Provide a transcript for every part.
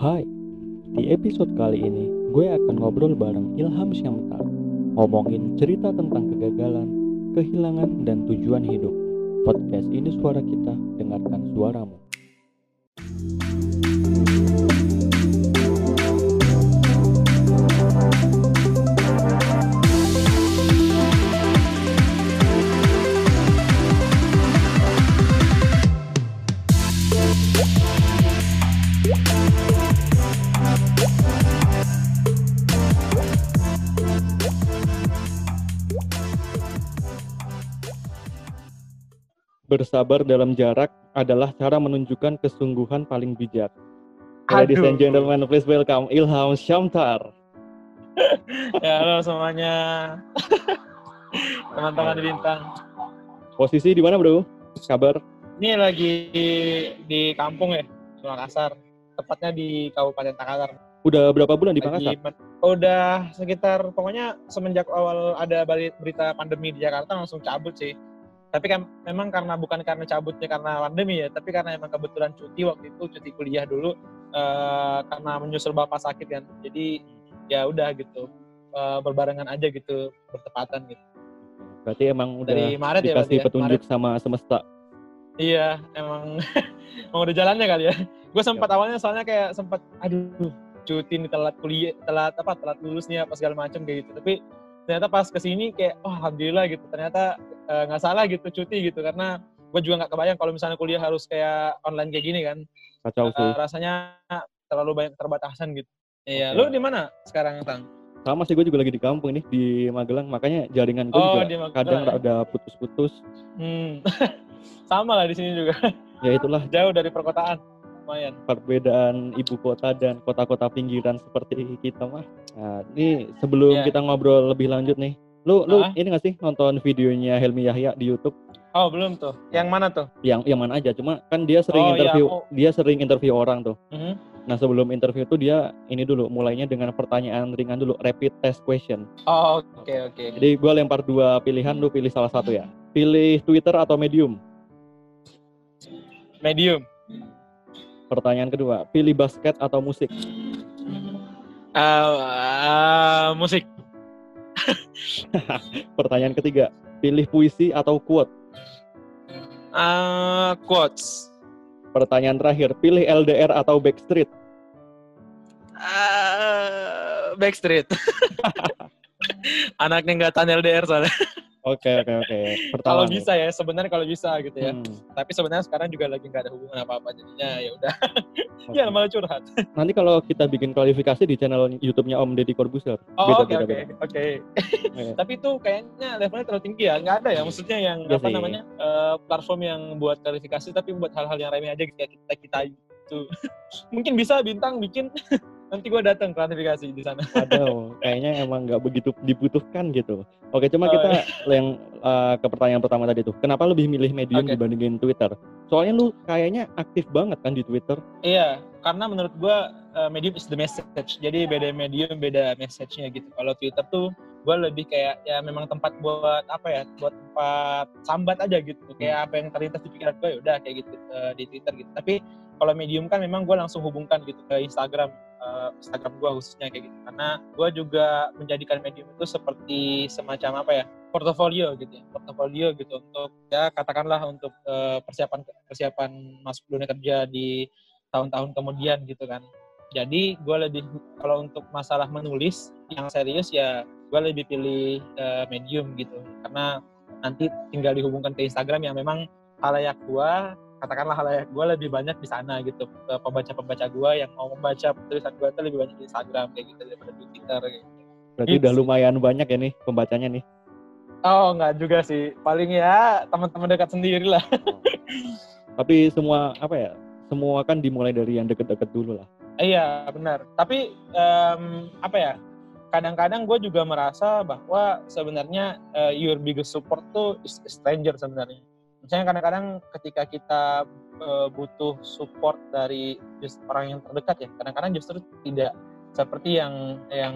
Hai, di episode kali ini gue akan ngobrol bareng Ilham Syamtar Ngomongin cerita tentang kegagalan, kehilangan, dan tujuan hidup. Podcast ini suara kita, dengarkan suaramu Bersabar dalam jarak adalah cara menunjukkan kesungguhan paling bijak. Ladies and gentlemen, please welcome Ilham Syamtar. ya halo semuanya. Teman-teman di Bintang. Posisi di mana, Bro? Kabar? Ini lagi di kampung ya, Makassar. Tepatnya di Kabupaten Takalar. Udah berapa bulan di Makassar? udah sekitar pokoknya semenjak awal ada berita pandemi di Jakarta langsung cabut sih. Tapi kan memang karena bukan karena cabutnya karena pandemi ya, tapi karena emang kebetulan cuti waktu itu cuti kuliah dulu eh, karena menyusul bapak sakit kan. Jadi ya udah gitu eh, berbarengan aja gitu bertepatan gitu. Berarti emang udah Dari Maret ya dikasih ya? petunjuk sama semesta. Iya, emang emang udah jalannya kali ya. Gue sempat awalnya soalnya kayak sempat aduh cuti nih telat kuliah, telat apa telat lulus nih apa segala macam kayak gitu. Tapi ternyata pas ke sini kayak oh alhamdulillah gitu. Ternyata eh, nggak salah gitu cuti gitu karena gue juga nggak kebayang kalau misalnya kuliah harus kayak online kayak gini kan. Kacau Eh, sih. rasanya terlalu banyak keterbatasan gitu. Iya, Oke. lu di mana sekarang Tang? Sama sih gue juga lagi di kampung nih di Magelang, makanya jaringan gue Oh, juga kadang ya? ada putus-putus. Hmm. Sama lah di sini juga. Ya itulah Jauh dari perkotaan. Lumayan. perbedaan ibu kota dan kota-kota pinggiran seperti kita mah. Nah, ini sebelum Iya. kita ngobrol lebih lanjut nih, lu lu Ah? ini gak sih nonton videonya Helmi Yahya di YouTube? Oh, belum tuh. Yang mana tuh? Yang yang mana aja? Cuma kan dia sering Oh, iya, interview, aku- dia sering interview orang tuh. Mhm. Nah sebelum interview tuh dia ini dulu, mulainya dengan pertanyaan ringan dulu, rapid test question. Oh, oke oke. Jadi gue lempar dua pilihan, lu pilih salah satu ya. Pilih Twitter atau Medium? Medium. Pertanyaan kedua, pilih basket atau musik? Uh, uh, musik. Pertanyaan ketiga, pilih puisi atau quote? Uh, quotes. Pertanyaan terakhir, pilih LDR atau Backstreet? Uh, Backstreet. Anaknya nggak tahan LDR soalnya. Oke oke oke. Kalau bisa ya, sebenarnya kalau bisa gitu ya. Hmm, Tapi sebenarnya sekarang juga lagi nggak ada hubungan apa-apa jadinya ya udah. oke. ya malah curhat. Nanti kalau kita bikin kualifikasi di channel YouTube-nya Om Deddy Corbuzier. Oh, oke oke oke. Tapi itu kayaknya levelnya terlalu tinggi ya. Nggak ada ya maksudnya yang Iya apa namanya eh, platform yang buat klarifikasi tapi buat hal-hal yang remeh aja kayak kita kita itu. Mungkin bisa bintang bikin nanti gua datang klarifikasi di sana. Aduh, kayaknya emang nggak begitu dibutuhkan gitu. Oke, cuma Oh, kita yang uh, ke pertanyaan pertama tadi tuh. Kenapa lebih milih Medium Oke. dibandingin Twitter? Soalnya lu kayaknya aktif banget kan di Twitter. Iya, karena menurut gua uh, medium is the message. Jadi beda medium, beda message-nya gitu. Kalau Twitter tuh gua lebih kayak ya memang tempat buat apa ya? Buat tempat sambat aja gitu. Kayak apa yang terlintas di pikiran gua ya udah kayak gitu uh, di Twitter gitu. Tapi kalau medium kan memang gua langsung hubungkan gitu ke Instagram. uh, Instagram gua khususnya kayak gitu. Karena gua juga menjadikan medium itu seperti semacam apa ya? portofolio gitu ya. Portofolio gitu untuk ya katakanlah untuk uh, persiapan persiapan masuk dunia kerja di tahun-tahun kemudian gitu kan. Jadi gue lebih kalau untuk masalah menulis yang serius ya gue lebih pilih eh, medium gitu karena nanti tinggal dihubungkan ke Instagram yang memang halayak gue katakanlah halayak gue lebih banyak di sana gitu ke pembaca-pembaca gue yang mau membaca tulisan gue itu lebih banyak di Instagram kayak gitu daripada di Twitter. Gitu. Berarti Gitu udah sih. lumayan banyak ya nih pembacanya nih. Oh nggak juga sih paling ya teman-teman dekat sendiri lah. Tapi semua apa ya? Semua kan dimulai dari yang deket-deket dulu lah. Iya benar. Tapi em, apa ya? Kadang-kadang gue juga merasa bahwa sebenarnya eh, your biggest support tuh is stranger sebenarnya. Misalnya kadang-kadang ketika kita eh, butuh support dari just orang yang terdekat ya, kadang-kadang justru tidak seperti yang yang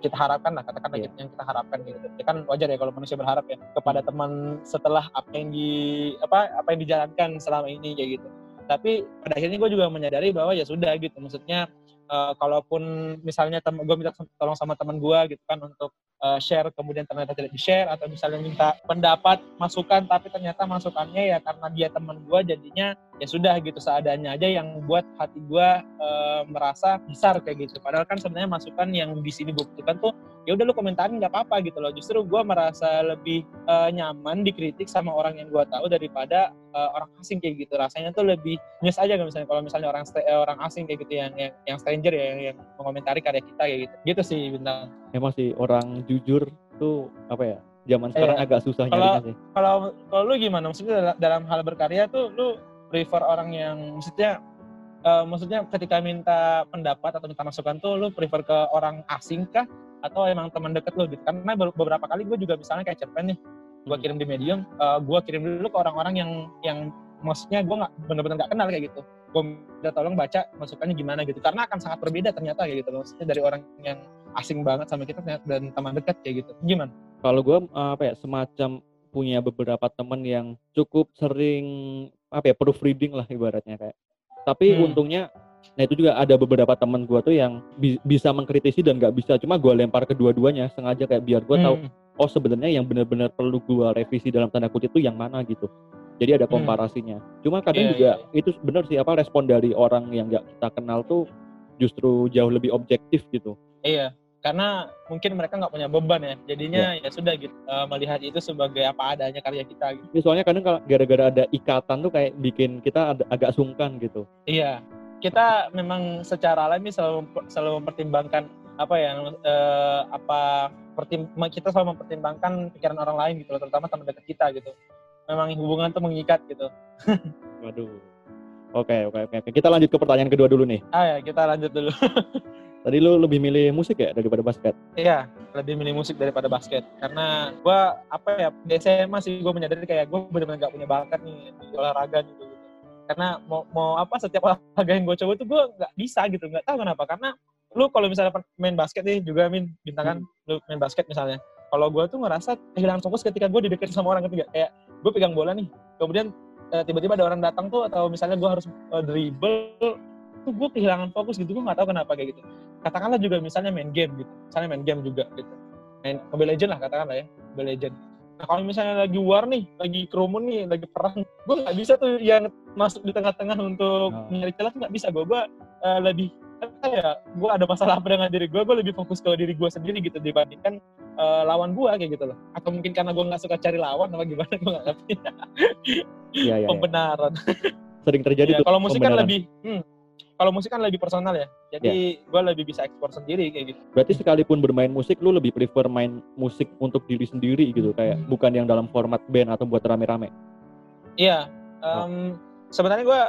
kita harapkan lah katakanlah Iya. gitu, yang kita harapkan gitu. Ya kan wajar ya kalau manusia berharap ya kepada teman setelah apa yang di apa apa yang dijalankan selama ini kayak gitu. tapi pada akhirnya gue juga menyadari bahwa ya sudah gitu maksudnya uh, kalaupun misalnya gue minta tolong sama teman gue gitu kan untuk uh, share kemudian ternyata tidak di share atau misalnya minta pendapat masukan tapi ternyata masukannya ya karena dia teman gue jadinya ya sudah gitu seadanya aja yang buat hati gue uh, merasa besar kayak gitu. Padahal kan sebenarnya masukan yang di sini gue butuhkan tuh ya udah lu komentarin nggak apa-apa gitu loh justru gue merasa lebih uh, nyaman dikritik sama orang yang gue tahu daripada uh, orang asing kayak gitu rasanya tuh lebih nyes aja kan misalnya kalau misalnya orang orang asing kayak gitu yang yang, yang stranger ya yang, yang mengomentari karya kita kayak gitu gitu sih bintang emang sih orang jujur tuh apa ya zaman sekarang iya. agak susah kalau, sih. Kalau kalau lu gimana? Maksudnya dalam hal berkarya tuh lu prefer orang yang maksudnya uh, maksudnya ketika minta pendapat atau minta masukan tuh lu prefer ke orang asing kah atau emang teman deket lu gitu? Karena beberapa kali gue juga misalnya kayak cerpen nih, gue hmm. kirim di medium, uh, gue kirim dulu ke orang-orang yang yang maksudnya gue nggak bener-bener nggak kenal kayak gitu gue minta tolong baca masukannya gimana gitu karena akan sangat berbeda ternyata kayak gitu maksudnya dari orang yang asing banget sama kita dan teman dekat kayak gitu gimana kalau gue apa ya semacam punya beberapa teman yang cukup sering apa ya proofreading lah ibaratnya kayak tapi hmm. untungnya nah itu juga ada beberapa teman gue tuh yang bi bisa mengkritisi dan nggak bisa cuma gue lempar kedua-duanya sengaja kayak biar gue hmm. tahu oh sebenarnya yang benar-benar perlu gue revisi dalam tanda kutip itu yang mana gitu jadi ada hmm. komparasinya hmm. cuma kadang yeah, juga yeah. itu benar sih apa respon dari orang yang nggak kita kenal tuh justru jauh lebih objektif gitu iya karena mungkin mereka nggak punya beban ya jadinya ya, ya sudah gitu uh, melihat itu sebagai apa adanya karya kita gitu. Ya, soalnya kadang kalau gara-gara ada ikatan tuh kayak bikin kita agak sungkan gitu iya kita memang secara alami selalu selalu mempertimbangkan apa ya uh, apa pertim kita selalu mempertimbangkan pikiran orang lain gitu terutama teman dekat kita gitu memang hubungan tuh mengikat gitu waduh Oke, oke, oke. Kita lanjut ke pertanyaan kedua dulu nih. Ah ya, kita lanjut dulu. Tadi lu lebih milih musik ya daripada basket? Iya, lebih milih musik daripada basket. Karena gue apa ya, di SMA sih gue menyadari kayak gue benar-benar gak punya bakat nih di olahraga gitu. Karena mau, mau apa setiap olahraga yang gue coba tuh gue nggak bisa gitu, nggak tahu kenapa. Karena lu kalau misalnya main basket nih juga min bintang hmm. lu main basket misalnya. Kalau gue tuh ngerasa kehilangan fokus ketika gue dideketin sama orang ketiga. Kayak gue pegang bola nih, kemudian eh, tiba-tiba ada orang datang tuh atau misalnya gue harus uh, dribble tuh gue kehilangan fokus gitu gue nggak tahu kenapa kayak gitu katakanlah juga misalnya main game gitu misalnya main game juga gitu main Mobile Legend lah katakanlah ya Mobile Legend nah kalau misalnya lagi war nih lagi kerumun nih lagi perang gue nggak bisa tuh yang masuk di tengah-tengah untuk oh. mencari celah nggak bisa gue gue uh, lebih apa ya gue ada masalah apa dengan diri gue gue lebih fokus ke diri gue sendiri gitu dibandingkan uh, lawan gue kayak gitu loh. Atau mungkin karena gue nggak suka cari lawan apa gimana gue nggak ngerti. Ya, ya, pembenaran. Sering terjadi ya, tuh kalau musik kan lebih hmm, kalau musik kan lebih personal ya jadi yeah. gue lebih bisa ekspor sendiri kayak gitu berarti sekalipun bermain musik lu lebih prefer main musik untuk diri sendiri gitu kayak hmm. bukan yang dalam format band atau buat rame-rame iya um, oh. sebenarnya gue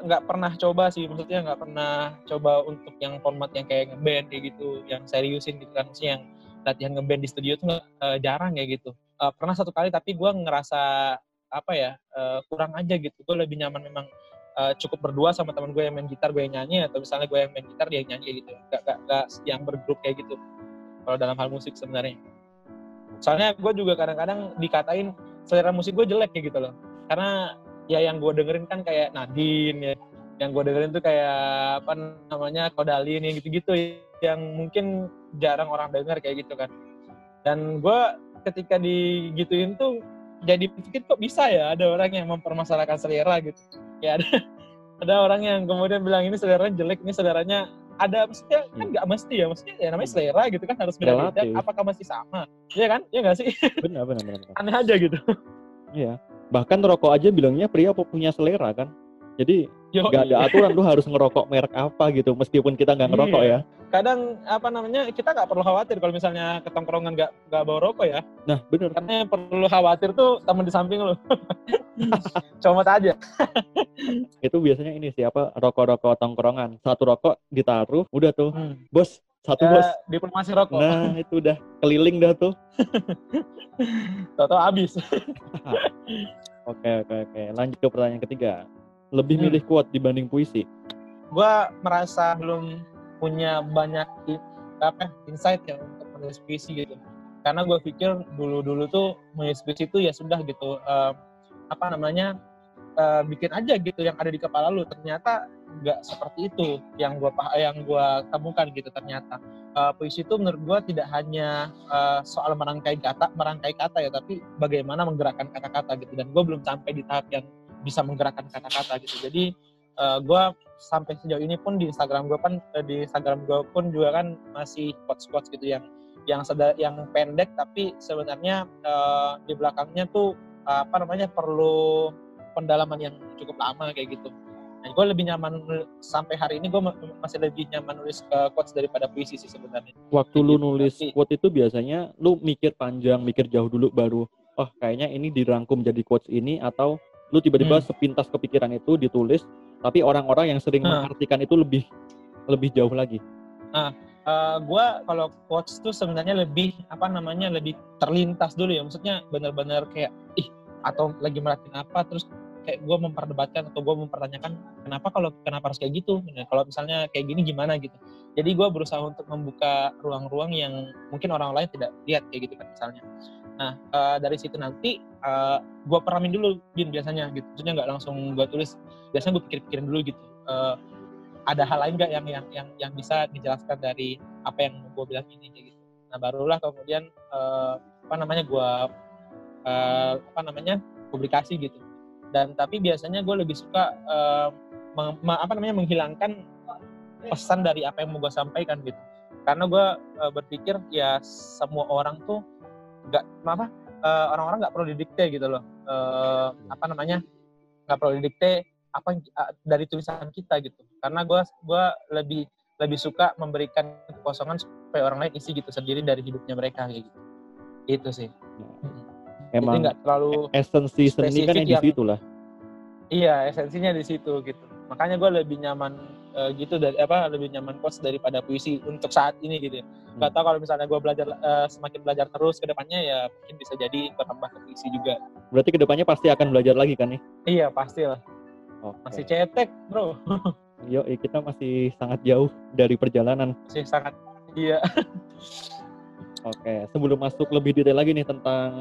nggak pernah coba sih maksudnya nggak pernah coba untuk yang format yang kayak ngeband kayak gitu yang seriusin gitu kan maksudnya yang latihan ngeband di studio tuh uh, jarang ya gitu uh, pernah satu kali tapi gue ngerasa apa ya uh, kurang aja gitu gue lebih nyaman memang uh, cukup berdua sama teman gue yang main gitar gue yang nyanyi atau misalnya gue yang main gitar dia yang nyanyi gitu. Gak, gak, gak yang bergrup kayak gitu kalau dalam hal musik sebenarnya. Soalnya gue juga kadang-kadang dikatain selera musik gue jelek kayak gitu loh. Karena ya yang gue dengerin kan kayak Nadine ya. Yang gue dengerin tuh kayak apa namanya Kodalin yang gitu-gitu yang mungkin jarang orang denger kayak gitu kan. Dan gue ketika digituin tuh jadi pikir kok bisa ya ada orang yang mempermasalahkan selera gitu. Ya ada ada orang yang kemudian bilang ini seleranya jelek ini seleranya ada maksudnya kan hmm. nggak mesti ya maksudnya ya namanya selera gitu kan harus beda-beda. Apakah masih sama? Iya kan? Iya nggak sih? Benar benar benar aneh aja gitu. Iya. Bahkan rokok aja bilangnya pria punya selera kan? Jadi nggak ada aturan lu harus ngerokok merek apa gitu meskipun kita nggak ngerokok iya. ya. Kadang apa namanya kita nggak perlu khawatir kalau misalnya ketongkrongan nggak nggak bawa rokok ya. Nah benar karena yang perlu khawatir tuh teman di samping lo comot aja. Itu biasanya ini siapa rokok-rokok tongkrongan. Satu rokok ditaruh udah tuh. Hmm. bos satu ya, bos. diplomasi rokok. Nah itu udah keliling dah tuh. Toto habis. Oke oke oke. Lanjut ke pertanyaan ketiga lebih hmm. milih quote dibanding puisi? Gua merasa belum punya banyak apa insight ya untuk menulis puisi gitu. Karena gue pikir dulu-dulu tuh menulis puisi itu ya sudah gitu uh, apa namanya uh, bikin aja gitu yang ada di kepala lu ternyata nggak seperti itu yang gua yang gua temukan gitu ternyata uh, puisi itu menurut gua tidak hanya uh, soal merangkai kata merangkai kata ya tapi bagaimana menggerakkan kata-kata gitu dan gua belum sampai di tahap yang bisa menggerakkan kata-kata gitu jadi uh, gua sampai sejauh ini pun di Instagram gue kan di Instagram gue pun juga kan masih quotes quotes gitu yang yang seda, yang pendek tapi sebenarnya uh, di belakangnya tuh uh, apa namanya perlu pendalaman yang cukup lama kayak gitu. Nah, gue lebih nyaman sampai hari ini gue masih lebih nyaman nulis uh, quotes daripada puisi sih sebenarnya. Waktu lu gitu, nulis tapi, quote itu biasanya lu mikir panjang, mikir jauh dulu baru, oh kayaknya ini dirangkum jadi quotes ini atau lu tiba-tiba hmm. sepintas kepikiran itu ditulis, tapi orang-orang yang sering hmm. mengartikan itu lebih lebih jauh lagi. Nah, uh, gue kalau quotes tuh sebenarnya lebih apa namanya lebih terlintas dulu ya, maksudnya benar-benar kayak ih atau lagi merhatiin apa terus kayak gue memperdebatkan atau gue mempertanyakan kenapa kalau kenapa harus kayak gitu nah, kalau misalnya kayak gini gimana gitu jadi gue berusaha untuk membuka ruang-ruang yang mungkin orang lain tidak lihat kayak gitu kan misalnya nah. Uh, dari situ nanti uh, eh, gue peramin dulu bin biasanya gitu. Maksudnya nggak langsung gue tulis. Biasanya gue pikir-pikirin dulu gitu. Uh, ada hal lain nggak yang yang yang yang bisa dijelaskan dari apa yang gue bilang ini gitu. Nah barulah kemudian uh, apa namanya gue uh, apa namanya publikasi gitu. Dan tapi biasanya gue lebih suka uh, meng, apa namanya menghilangkan pesan dari apa yang mau gue sampaikan gitu. Karena gue uh, berpikir ya semua orang tuh nggak apa uh, orang-orang nggak perlu didikte gitu loh. Uh, apa namanya nggak perlu didikte apa uh, dari tulisan kita gitu. Karena gue gua lebih lebih suka memberikan kekosongan supaya orang lain isi gitu sendiri dari hidupnya mereka kayak gitu. Itu sih. Ya emang nggak terlalu esensi seni kan yang di situ lah. Iya esensinya di situ gitu. Makanya gue lebih nyaman uh, gitu dari apa lebih nyaman kos daripada puisi untuk saat ini gitu ya nggak hmm. tahu kalau misalnya gue belajar uh, semakin belajar terus ke depannya ya mungkin bisa jadi bertambah ke puisi juga berarti ke depannya pasti akan belajar lagi kan nih iya pasti lah okay. masih cetek bro Yo, kita masih sangat jauh dari perjalanan. Masih sangat, iya. Oke, sebelum masuk lebih detail lagi nih tentang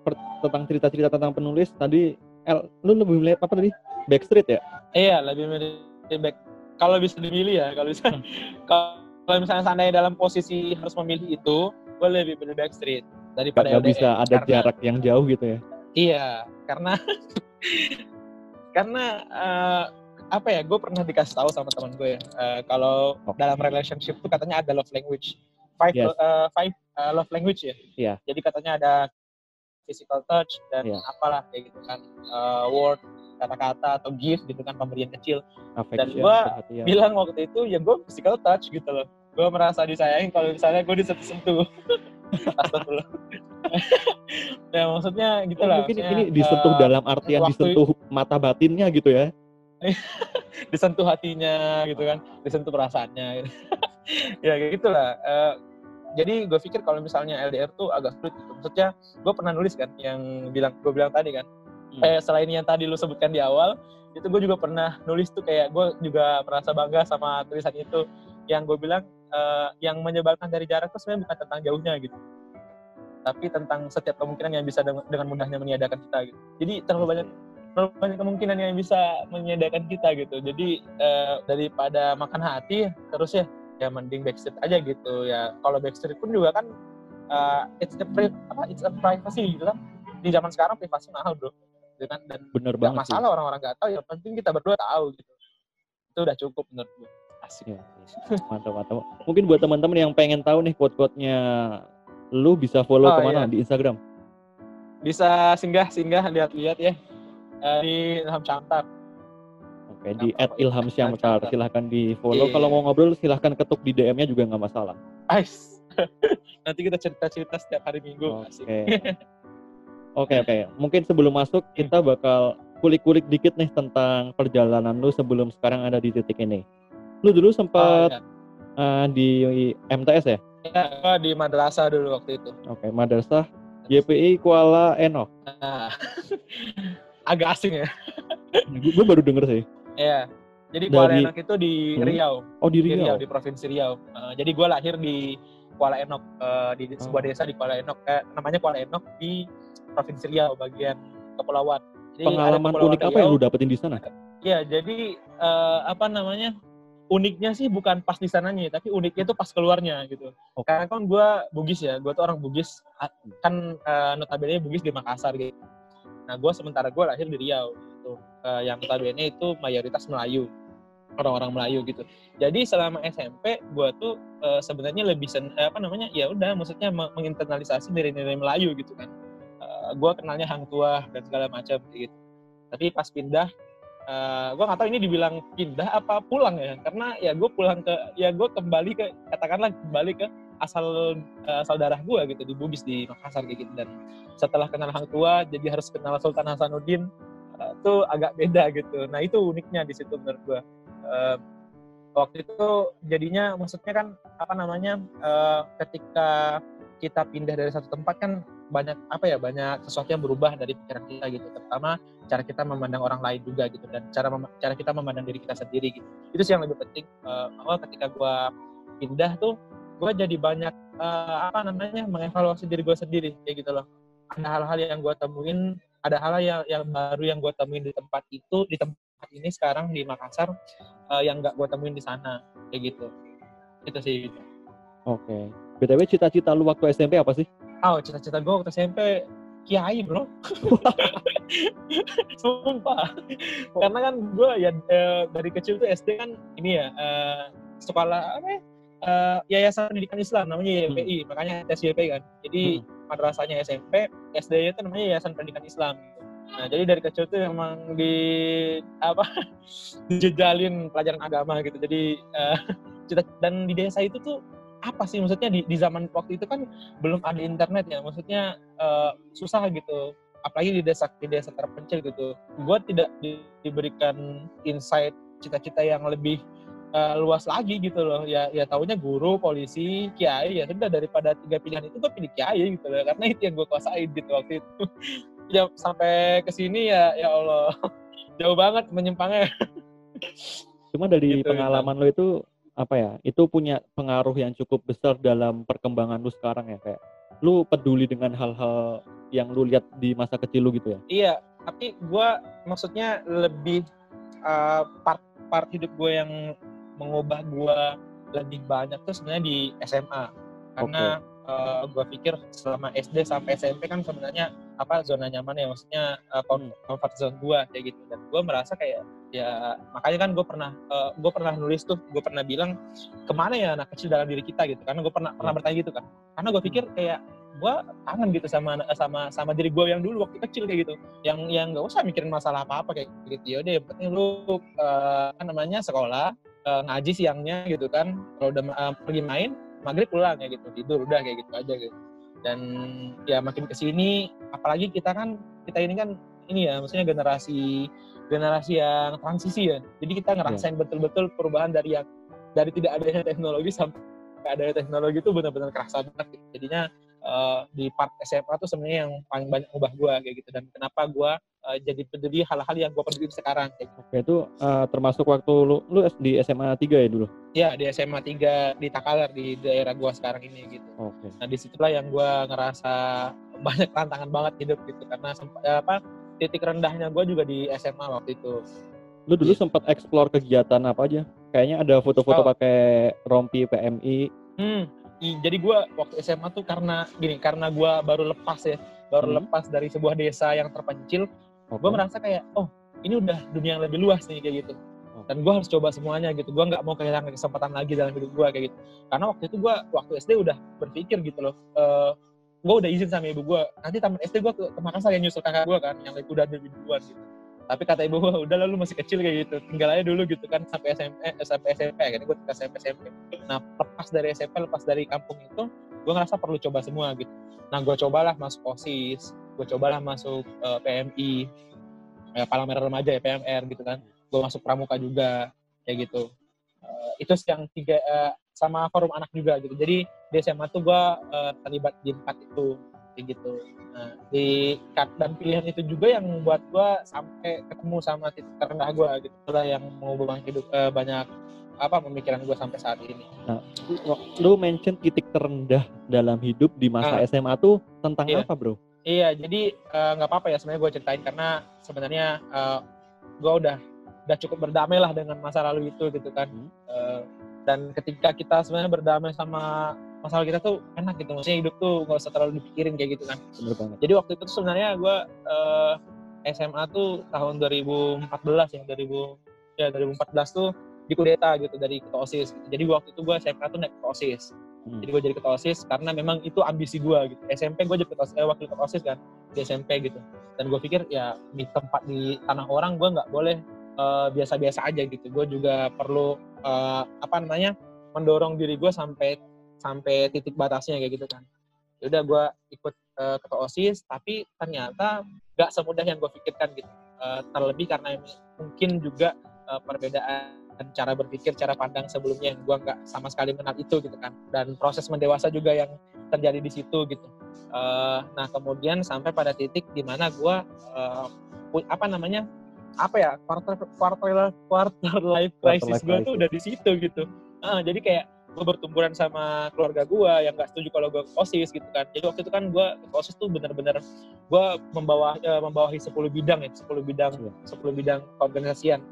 per, tentang cerita-cerita tentang penulis tadi El, lu lebih melihat apa tadi? Backstreet ya? Iya, lebih milih back. Kalau bisa dimilih ya, kalau bisa kalau misalnya seandainya dalam posisi harus memilih itu, gue lebih pilih Backstreet daripada Gak bisa ada karena, jarak yang jauh gitu ya? Iya, karena karena uh, apa ya? Gue pernah dikasih tahu sama teman gue ya, uh, kalau okay. dalam relationship tuh katanya ada love language, five yes. uh, five uh, love language ya. Iya. Yeah. Jadi katanya ada physical touch dan yeah. apalah kayak gitu kan uh, word kata-kata atau gift gitu kan pemberian kecil Affection, dan gue bilang waktu itu ya gue physical touch gitu loh gue merasa disayang kalau misalnya gue disentuh-sentuh astagfirullah ya maksudnya gitu oh, lah mungkin ini disentuh uh, dalam artian disentuh mata batinnya gitu ya disentuh hatinya gitu kan disentuh perasaannya gitu. ya kayak gitulah uh, jadi gue pikir kalau misalnya LDR tuh agak sulit gitu. Maksudnya gue pernah nulis kan yang bilang gue bilang tadi kan. Hmm. Kayak selain yang tadi lu sebutkan di awal, itu gue juga pernah nulis tuh kayak gue juga merasa bangga sama tulisan itu. Yang gue bilang uh, yang menyebalkan dari jarak tuh sebenarnya bukan tentang jauhnya gitu. Tapi tentang setiap kemungkinan yang bisa dengan mudahnya meniadakan kita gitu. Jadi terlalu banyak terlalu banyak kemungkinan yang bisa meniadakan kita gitu. Jadi uh, daripada makan hati terus ya ya mending backstreet aja gitu ya kalau backstreet pun juga kan uh, it's a pri apa it's a privacy gitu kan di zaman sekarang privasi mahal bro gitu kan dan bener banget masalah orang-orang nggak tahu ya penting kita berdua tahu gitu itu udah cukup menurut gue asik ya, mantap mantap mungkin buat teman-teman yang pengen tahu nih quote-quote-nya lu bisa follow oh, ke mana iya. di Instagram bisa singgah singgah lihat-lihat ya uh, di Ilham Cantar Oke, di at Ilham Syamtar. Silahkan di follow. Yeah. Kalau mau ngobrol silahkan ketuk di DM-nya juga nggak masalah. Ais. Nanti kita cerita-cerita setiap hari minggu. Oke. Okay. Oke, oke. Mungkin sebelum masuk hmm. kita bakal kulik-kulik dikit nih tentang perjalanan lu sebelum sekarang ada di titik ini. Lu dulu sempat oh, ya. uh, di MTS ya? Ya, di madrasah dulu waktu itu. Oke, okay, madrasah YPI Kuala Eno. Nah, agak asing ya. gue baru denger sih. Iya. Jadi Kuala Enok itu di hmm? Riau. Oh di Riau. Di, Riau, di provinsi Riau. Uh, jadi gue lahir di Kuala Enok uh, di sebuah oh. desa di Kuala Enok. Eh, namanya Kuala Enok di provinsi Riau bagian kepulauan. Jadi Pengalaman Kepulauan unik apa yang Riau. lu dapetin di sana? Ya, jadi eh, apa namanya? Uniknya sih bukan pas di sananya, tapi uniknya itu pas keluarnya gitu. Oke. Karena kan gue Bugis ya, gue tuh orang Bugis, kan eh, notabene Bugis di Makassar gitu. Nah, gue sementara gue lahir di Riau, gitu. Eh, yang notabene itu mayoritas Melayu, orang-orang Melayu gitu. Jadi selama SMP, gue tuh eh, sebenarnya lebih sen, apa namanya? Ya udah, maksudnya meng- menginternalisasi nilai-nilai Melayu gitu kan. Gue kenalnya hang tua dan segala macam gitu. Tapi pas pindah eh gue nggak tahu ini dibilang pindah apa pulang ya. Karena ya gue pulang ke ya gue kembali ke katakanlah kembali ke asal eh, asal gue gitu di Bugis di Makassar gitu. Dan setelah kenal hang tua jadi harus kenal Sultan Hasanuddin itu agak beda gitu. Nah itu uniknya di situ menurut gue Eh, waktu itu jadinya maksudnya kan apa namanya eh, ketika kita pindah dari satu tempat kan banyak apa ya banyak sesuatu yang berubah dari pikiran kita gitu. Terutama cara kita memandang orang lain juga gitu dan cara cara kita memandang diri kita sendiri gitu. Itu sih yang lebih penting eh, bahwa ketika gue pindah tuh gue jadi banyak eh, apa namanya mengevaluasi diri gue sendiri kayak gitu loh. Ada hal-hal yang gue temuin ada hal yang yang baru yang gue temuin di tempat itu di tempat ini sekarang di Makassar eh, yang nggak gue temuin di sana kayak gitu. Itu sih. Oke. BTW cita-cita lu waktu SMP apa sih? Oh cita-cita gue waktu SMP kiai bro. Sumpah. Karena kan gue ya eh, dari kecil tuh SD kan ini ya eh, sekolah apa ya? Eh, yayasan pendidikan Islam namanya YPI makanya TSYP kan. Jadi madrasahnya SMP SD itu namanya yayasan pendidikan Islam. Nah jadi dari kecil tuh emang di apa dijejalin pelajaran agama gitu. Jadi cita dan di desa itu tuh apa sih? Maksudnya di, di zaman waktu itu kan belum ada internet ya. Maksudnya eh, susah gitu. Apalagi di desa di desa terpencil gitu. Gue tidak di- diberikan insight cita-cita yang lebih eh, luas lagi gitu loh. Ya ya taunya guru polisi kiai ya sudah. Daripada tiga pilihan itu gue pilih kiai gitu loh. Karena itu yang gue kuasain gitu waktu itu. Ya sampai ke sini ya ya Allah. Jauh banget menyimpangnya Cuma dari Gitu, pengalaman lu itu apa ya? Itu punya pengaruh yang cukup besar dalam perkembangan lu sekarang ya kayak lu peduli dengan hal-hal yang lu lihat di masa kecil lu gitu ya. Iya, tapi gue maksudnya lebih uh, part part hidup gue yang mengubah gue lebih banyak tuh sebenarnya di SMA karena uh, gue pikir selama SD sampai SMP kan sebenarnya apa zona nyaman ya maksudnya uh, com- comfort zone gue kayak gitu. Dan gue merasa kayak ya makanya kan gue pernah gue pernah nulis tuh gue pernah bilang ke mana ya anak kecil dalam diri kita? gitu. Karena gue pernah pernah bertanya gitu kan. Karena gue pikir kayak gue kangen gitu sama sama sama diri gue yang dulu waktu kecil kayak gitu. Yang yang nggak usah mikirin masalah apa apa kayak gitu. Ya udah yang penting lu eh, apa namanya sekolah eh, ngaji siangnya gitu kan. Kalau udah eh, pergi main maghrib pulang ya gitu. Tidur udah kayak gitu aja gitu. Dan ya makin ke sini apalagi kita kan kita ini kan ini ya maksudnya generasi generasi yang transisi ya. Jadi kita ngerasain betul-betul perubahan dari yang dari tidak adanya teknologi sampai adanya teknologi itu benar-benar kerasa banget. Gitu. jadinya eh, di part SMA tuh sebenarnya yang paling banyak ubah gue kayak gitu. Dan kenapa gue eh, jadi peduli hal-hal yang gue peduli sekarang kayak gitu. Oke, itu eh, termasuk waktu lu lu di SMA 3 ya dulu. ya di SMA 3 di Takalar di daerah gue sekarang ini gitu Oke. nah di situlah yang gue ngerasa banyak tantangan banget hidup gitu karena sempat eh, apa titik rendahnya gue juga di SMA waktu itu Lu dulu Iya. sempat explore kegiatan apa aja? Kayaknya ada foto-foto Oh. pakai rompi PMI. Hmm, jadi gue waktu SMA tuh karena gini, karena gue baru lepas ya, baru Hmm. lepas dari sebuah desa yang terpencil, Oke. gue merasa kayak, oh ini udah dunia yang lebih luas nih kayak gitu. Dan gue harus coba semuanya gitu. Gue nggak mau kehilangan kesempatan lagi dalam hidup gue kayak gitu. Karena waktu itu gue waktu SD udah berpikir gitu loh. gue udah izin sama ibu gue, nanti taman SD gue ke, ke Makassar yang nyusul kakak gue kan, yang udah lebih duluan gitu. Tapi kata ibu gue, udah lalu masih kecil kayak gitu, tinggal aja dulu gitu kan sampai SMP, eh, sampai SMP, akhirnya gue tinggal SMP SMP. Nah lepas dari SMP, lepas dari kampung itu, gue ngerasa perlu coba semua gitu. Nah gue cobalah masuk OSIS, gue cobalah masuk eh, PMI, ya, Palang Merah Remaja ya PMR gitu kan. Gue masuk Pramuka juga kayak gitu. Eh, itu yang tiga eh, sama forum anak juga gitu. Jadi di SMA tuh gue eh, terlibat di empat itu kayak gitu. Nah, di dan pilihan itu juga yang membuat gue sampai ketemu sama titik terendah gue gitu. Itulah yang mengubah hidup eh, banyak apa pemikiran gue sampai saat ini. Lu mention titik terendah dalam hidup di masa Ah. SMA tuh tentang Iya. apa, Bro? Iya, jadi eh, nggak apa-apa ya sebenarnya gue ceritain karena sebenarnya uh, gue udah udah cukup berdamai lah dengan masa lalu itu gitu kan. Hmm. Uh, dan ketika kita sebenarnya berdamai sama masa lalu kita tuh enak gitu. Maksudnya hidup tuh nggak usah terlalu dipikirin kayak gitu kan. Bener banget. Jadi waktu itu tuh sebenarnya gue uh, SMA tuh tahun 2014 ya, 2000 ya 2014 tuh dikudeta gitu dari ketua OSIS. Gitu. Jadi waktu itu gue SMK tuh naik ketua OSIS. Hmm. Jadi gue jadi ketua OSIS karena memang itu ambisi gue gitu. SMP gue jadi ketua, eh, wakil ketua OSIS kan di SMP gitu. Dan gue pikir ya di tempat di tanah orang gue nggak boleh eh, biasa-biasa aja gitu. Gue juga perlu uh, apa namanya mendorong diri gue sampai sampai titik batasnya kayak gitu kan. Ya udah gue ikut uh, ketua OSIS, tapi ternyata nggak semudah yang gue pikirkan gitu. Uh, terlebih karena mungkin juga uh, perbedaan cara berpikir, cara pandang sebelumnya yang gue nggak sama sekali mengenal itu gitu kan. Dan proses mendewasa juga yang terjadi di situ gitu. Uh, nah kemudian sampai pada titik di mana gue uh, apa namanya apa ya quarter quarter quarter life crisis gue tuh udah di situ gitu. Uh, jadi kayak gue bertumburan sama keluarga gue yang nggak setuju kalau gue osis gitu kan. Jadi waktu itu kan gue osis tuh bener-bener gue membawa uh, membawahi 10 bidang ya, 10 bidang, Iya. 10 bidang keorganisasian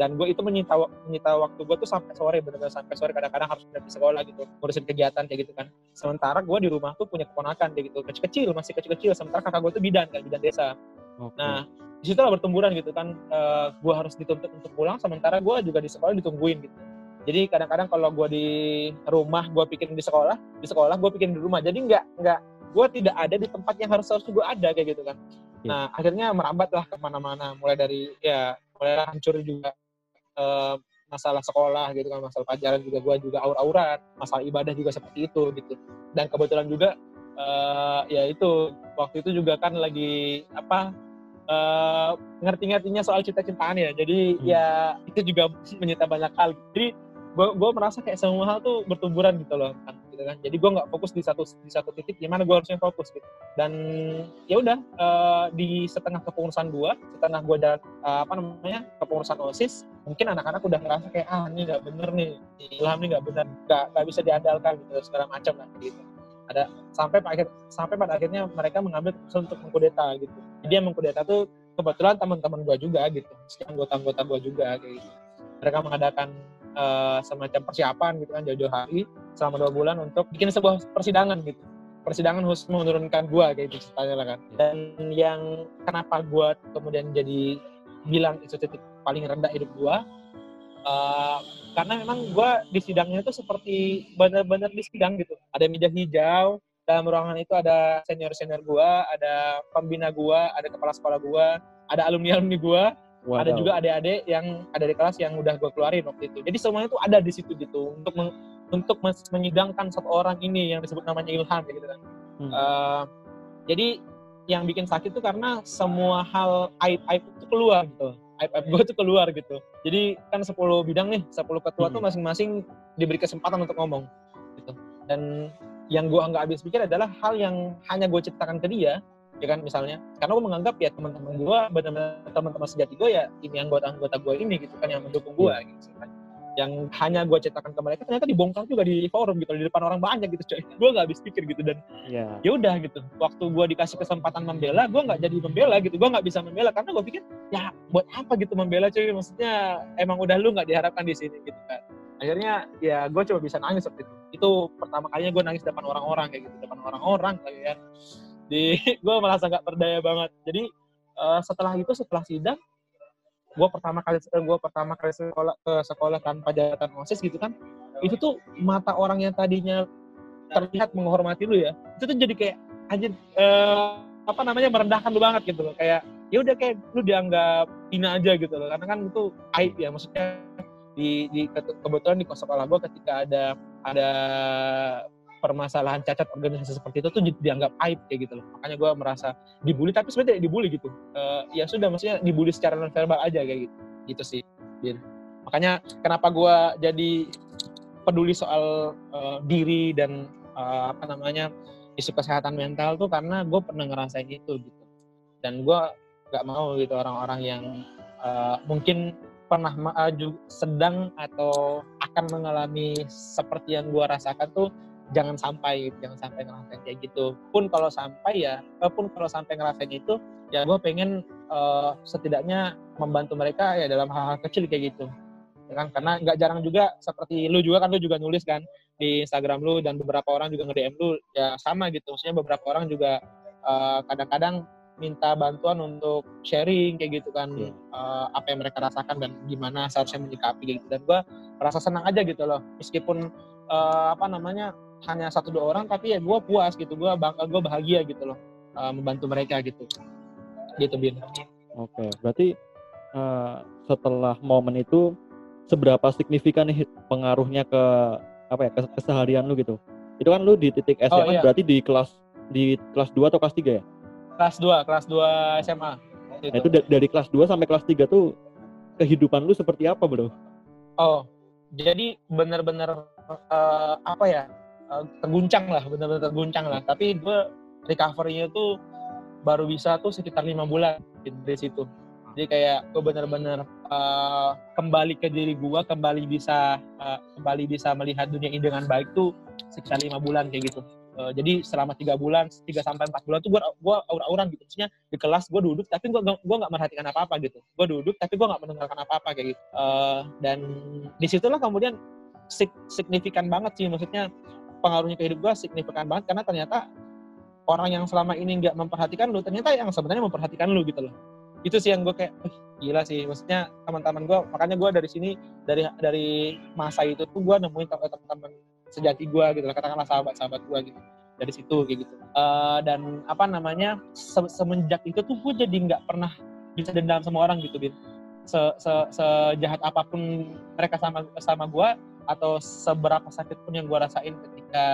dan gue itu menyita menyita waktu gue tuh sampai sore benar-benar sampai sore. Kadang-kadang harus pindah di sekolah gitu ngurusin kegiatan kayak gitu kan. Sementara gue di rumah tuh punya keponakan kayak gitu kecil-kecil masih kecil-kecil. Sementara kakak gue tuh bidan kan bidan desa. Oke. nah di situ lah bertumburan gitu kan uh, gue harus dituntut untuk pulang. Sementara gue juga di sekolah ditungguin gitu jadi kadang-kadang kalau gue di rumah gue pikirin di sekolah di sekolah gue pikirin di rumah. Jadi nggak nggak gue tidak ada di tempat yang harus harus gue ada kayak gitu kan. Iya. nah akhirnya merambat lah ke mana-mana. Mulai dari ya mulai hancur juga eh, masalah sekolah gitu kan masalah pelajaran juga. Gue juga aur-auran masalah ibadah juga seperti itu gitu. Dan kebetulan juga eh, ya itu waktu itu juga kan lagi apa eh, ngerti-ngertinya soal cinta-cintaan ya. Jadi Hmm. ya itu juga menyita banyak hal. Jadi gue merasa kayak semua hal tuh bertumburan gitu loh kan gitu kan. Jadi gue nggak fokus di satu di satu titik gimana gue harusnya fokus gitu. Dan ya udah eh, di setengah kepengurusan gue setengah gue dan eh, apa namanya kepengurusan osis mungkin anak-anak udah ngerasa kayak ah ini nggak bener nih ilham ini nggak bener nggak nggak bisa diandalkan gitu segala macam lah gitu. Ada sampai pada akhir sampai pada akhirnya mereka mengambil keputusan untuk mengkudeta gitu. Jadi yang mengkudeta tuh kebetulan teman-teman gue juga gitu. Anggota-anggota gue juga kayak gitu. Mereka mengadakan eh, semacam persiapan gitu kan jauh-jauh hari selama dua bulan untuk bikin sebuah persidangan gitu. Persidangan khusus menurunkan gua kayak gitu ceritanya lah kan. Dan yang kenapa gua kemudian jadi bilang itu titik paling rendah hidup gua eh, karena memang gua di sidangnya itu seperti benar-benar di sidang gitu. Ada meja hijau dalam ruangan itu ada senior senior gua ada pembina gua ada kepala sekolah gua ada alumni alumni gua ada Wadaw. juga adik-adik yang ada di kelas yang udah gue keluarin waktu itu. Jadi semuanya tuh ada di situ gitu untuk meng- untuk menyidangkan satu orang ini yang disebut namanya Ilham gitu kan. Hmm. Eh, jadi yang bikin sakit tuh karena semua hal aib-aib itu keluar gitu. Aib-aib gue tuh keluar gitu. Jadi kan 10 bidang nih, 10 ketua tuh Hmm. masing-masing diberi kesempatan untuk ngomong gitu. Dan yang gue nggak habis pikir adalah hal yang hanya gue ceritakan ke dia ya kan misalnya. Karena gue menganggap ya teman-teman gue benar-benar teman-teman sejati gue ya ini anggota-anggota gue ini gitu kan yang mendukung gue gitu kan. Yang hanya gue ceritakan ke mereka ternyata dibongkar juga di forum gitu di depan orang banyak gitu coy. Gue nggak habis pikir gitu dan Iya. ya udah gitu. Waktu gue dikasih kesempatan membela gue nggak jadi membela gitu. Gue nggak bisa membela karena gue pikir ya buat apa gitu membela cuy maksudnya emang udah lu nggak diharapkan di sini gitu kan. Akhirnya ya gue coba bisa nangis waktu itu. Itu pertama kalinya gue nangis depan orang-orang kayak gitu depan orang-orang kayak di gue merasa nggak berdaya banget. Jadi eh, setelah itu setelah sidang gue pertama kali gue pertama kali sekolah ke sekolah tanpa jabatan osis gitu kan itu tuh mata orang yang tadinya terlihat menghormati lu ya itu tuh jadi kayak anjir eh, apa namanya merendahkan lu banget gitu loh. Kayak ya udah kayak lu dianggap hina aja gitu loh. Karena kan itu aib ya maksudnya di, di ke- kebetulan di sekolah gue ketika ada ada permasalahan cacat organisasi seperti itu tuh di- dianggap aib kayak gitu loh. Makanya gue merasa dibully tapi sebenarnya tidak dibully gitu. Eh, ya sudah maksudnya dibully secara non verbal aja kayak gitu. Gitu sih Bin. makanya kenapa gue jadi peduli soal eh, diri dan eh, apa namanya isu kesehatan mental tuh karena gue pernah ngerasain itu gitu. Dan gue nggak mau gitu orang-orang yang eh, mungkin pernah ma- eh, ju- sedang atau akan mengalami seperti yang gue rasakan tuh jangan sampai jangan sampai ngerasain kayak gitu. Pun kalau sampai ya eh, pun kalau sampai ngerasain itu ya gue pengen uh, setidaknya membantu mereka ya dalam hal-hal kecil kayak gitu. Ya kan? Karena nggak jarang juga seperti lu juga kan lu juga nulis kan di Instagram lu dan beberapa orang juga nge-DM lu ya sama gitu. Maksudnya beberapa orang juga kadang kadang-kadang minta bantuan untuk sharing kayak gitu kan yeah. Iya. uh, apa yang mereka rasakan dan gimana seharusnya menyikapi kayak gitu. Dan gue merasa senang aja gitu loh. Meskipun uh, apa namanya hanya satu dua orang tapi ya gue puas gitu gue bangga gue bahagia gitu loh uh, membantu mereka gitu. Gitu bin. Oke okay, berarti uh, setelah momen itu seberapa signifikan nih pengaruhnya ke apa ya ke keseharian lu gitu? Itu kan lu di titik SMA oh, iya. berarti di kelas di kelas 2 atau kelas 3 ya? Kelas 2 kelas 2 SMA itu. Nah, itu dari kelas 2 sampai kelas 3 tuh kehidupan lu seperti apa bro? Oh jadi benar-benar uh, apa ya uh, terguncang lah benar-benar terguncang lah. Tapi gue recovery-nya tuh baru bisa tuh sekitar lima bulan dari situ. Jadi kayak gue benar-benar uh, kembali ke diri gue kembali bisa uh, kembali bisa melihat dunia ini dengan baik tuh sekitar lima bulan kayak gitu. Jadi selama tiga bulan tiga sampai empat bulan tuh gue gue aura-auran gitu. Maksudnya di kelas gue duduk tapi gue gue nggak merhatikan apa apa gitu. Gue duduk tapi gue nggak mendengarkan apa apa kayak gitu. Uh, dan di situlah kemudian signifikan banget sih. Maksudnya pengaruhnya ke hidup gue signifikan banget. Karena ternyata orang yang selama ini nggak memperhatikan lu ternyata yang sebenarnya memperhatikan lu gitu loh. Itu sih yang gue kayak gila sih. Maksudnya teman-teman gue makanya gue dari sini dari dari masa itu tuh gue nemuin teman-teman sejati gue gitu lah katakanlah sahabat-sahabat gue gitu dari situ kayak gitu. Uh, dan apa namanya se semenjak itu tuh gue jadi nggak pernah bisa dendam sama orang gitu bin se -se sejahat apa pun mereka sama sama gue atau seberapa sakit pun yang gue rasain ketika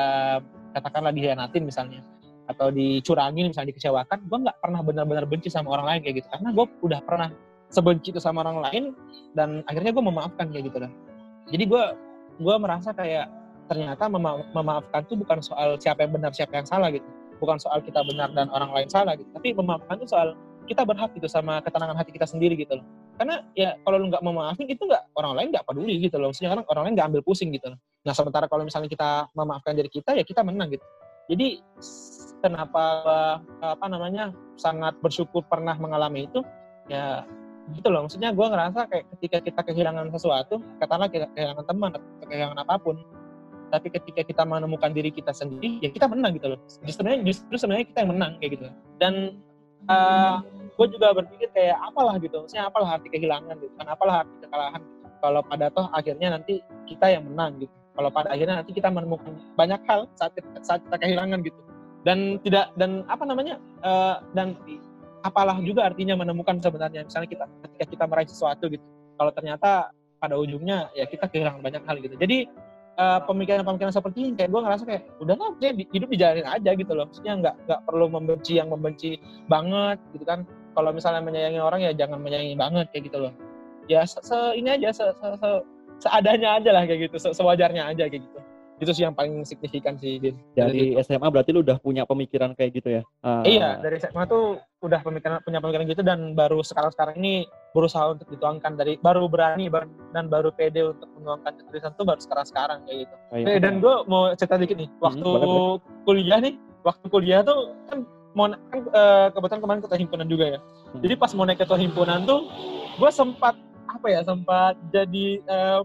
katakanlah dihianatin misalnya atau dicurangin misalnya dikecewakan gue nggak pernah benar-benar benci sama orang lain kayak gitu. Karena gue udah pernah sebenci itu sama orang lain dan akhirnya gue memaafkan kayak gitu lah jadi gue gue merasa kayak ternyata mema memaafkan itu bukan soal siapa yang benar siapa yang salah gitu. Bukan soal kita benar dan orang lain salah gitu. Tapi memaafkan itu soal kita berhak gitu sama ketenangan hati kita sendiri gitu loh. Karena ya kalau lu nggak memaafin itu nggak orang lain nggak peduli gitu loh. Maksudnya orang orang lain nggak ambil pusing gitu loh. Nah sementara kalau misalnya kita memaafkan diri kita ya kita menang gitu. Jadi kenapa apa namanya sangat bersyukur pernah mengalami itu ya gitu loh. Maksudnya gue ngerasa kayak ketika kita kehilangan sesuatu katakanlah kehilangan teman atau kehilangan apa pun tapi ketika kita menemukan diri kita sendiri ya kita menang gitu loh. Justru justru sebenarnya kita yang menang kayak gitu. Dan uh, gue juga berpikir kayak apalah gitu. Maksudnya apalah arti kehilangan gitu kan apalah arti kekalahan gitu. kalau pada toh akhirnya nanti kita yang menang gitu. Kalau pada akhirnya nanti kita menemukan banyak hal saat kita, saat kita kehilangan gitu. Dan tidak dan apa namanya uh, dan apalah juga artinya menemukan sebenarnya. Misalnya kita ketika kita meraih sesuatu gitu. Kalau ternyata pada ujungnya ya kita kehilangan banyak hal gitu. Jadi uh, pemikiran-pemikiran seperti ini kayak gue ngerasa kayak udah lah hidup dijalanin aja gitu loh. Maksudnya nggak nggak perlu membenci yang membenci banget gitu kan. Kalau misalnya menyayangi orang ya jangan menyayangi banget kayak gitu loh. Ya se, se ini aja se, se, se, seadanya aja lah kayak gitu se, sewajarnya aja kayak gitu itu sih yang paling signifikan sih Din. dari SMA berarti lu udah punya pemikiran kayak gitu ya uh, iya dari SMA tuh udah pemikiran punya pemikiran gitu dan baru sekarang sekarang ini berusaha untuk dituangkan dari baru berani dan baru pede untuk menuangkan tulisan tuh baru sekarang sekarang kayak gitu oh, iya. dan gue mau cerita dikit nih waktu hmm, kuliah nih waktu kuliah tuh kan mau kan uh, kebetulan kemarin ketua himpunan juga ya hmm. jadi pas mau naik ketua himpunan tuh gue sempat apa ya sempat jadi uh,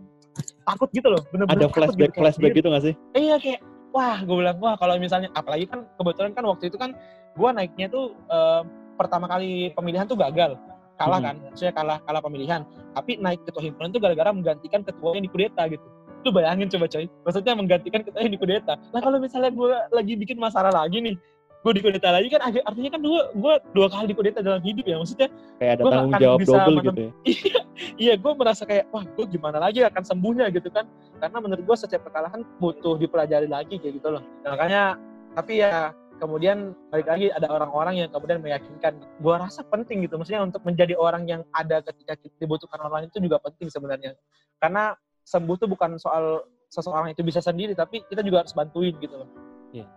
takut gitu loh bener-bener ada flashback gitu, flashback gitu gak sih? Iya kayak wah gue bilang wah kalau misalnya apalagi kan kebetulan kan waktu itu kan gue naiknya tuh uh, pertama kali pemilihan tuh gagal. Kalah hmm. kan saya kalah kalah pemilihan. Tapi naik ketua himpunan tuh gara-gara menggantikan ketua yang di kudeta gitu. Lu bayangin coba coy maksudnya menggantikan ketua yang di kudeta. Nah kalau misalnya gue lagi bikin masalah lagi nih gue dikudeta lagi kan artinya kan gue gue dua kali dikudeta dalam hidup ya maksudnya kayak ada tanggung jawab double gitu ya. Iya iya gue merasa kayak wah gue gimana lagi akan sembuhnya gitu kan. Karena menurut gue setiap kekalahan butuh dipelajari lagi kayak gitu loh. Nah, makanya tapi ya kemudian balik lagi ada orang-orang yang kemudian meyakinkan gue rasa penting gitu maksudnya untuk menjadi orang yang ada ketika dibutuhkan orang lain itu juga penting sebenarnya. Karena sembuh tuh bukan soal seseorang itu bisa sendiri tapi kita juga harus bantuin gitu loh. Yeah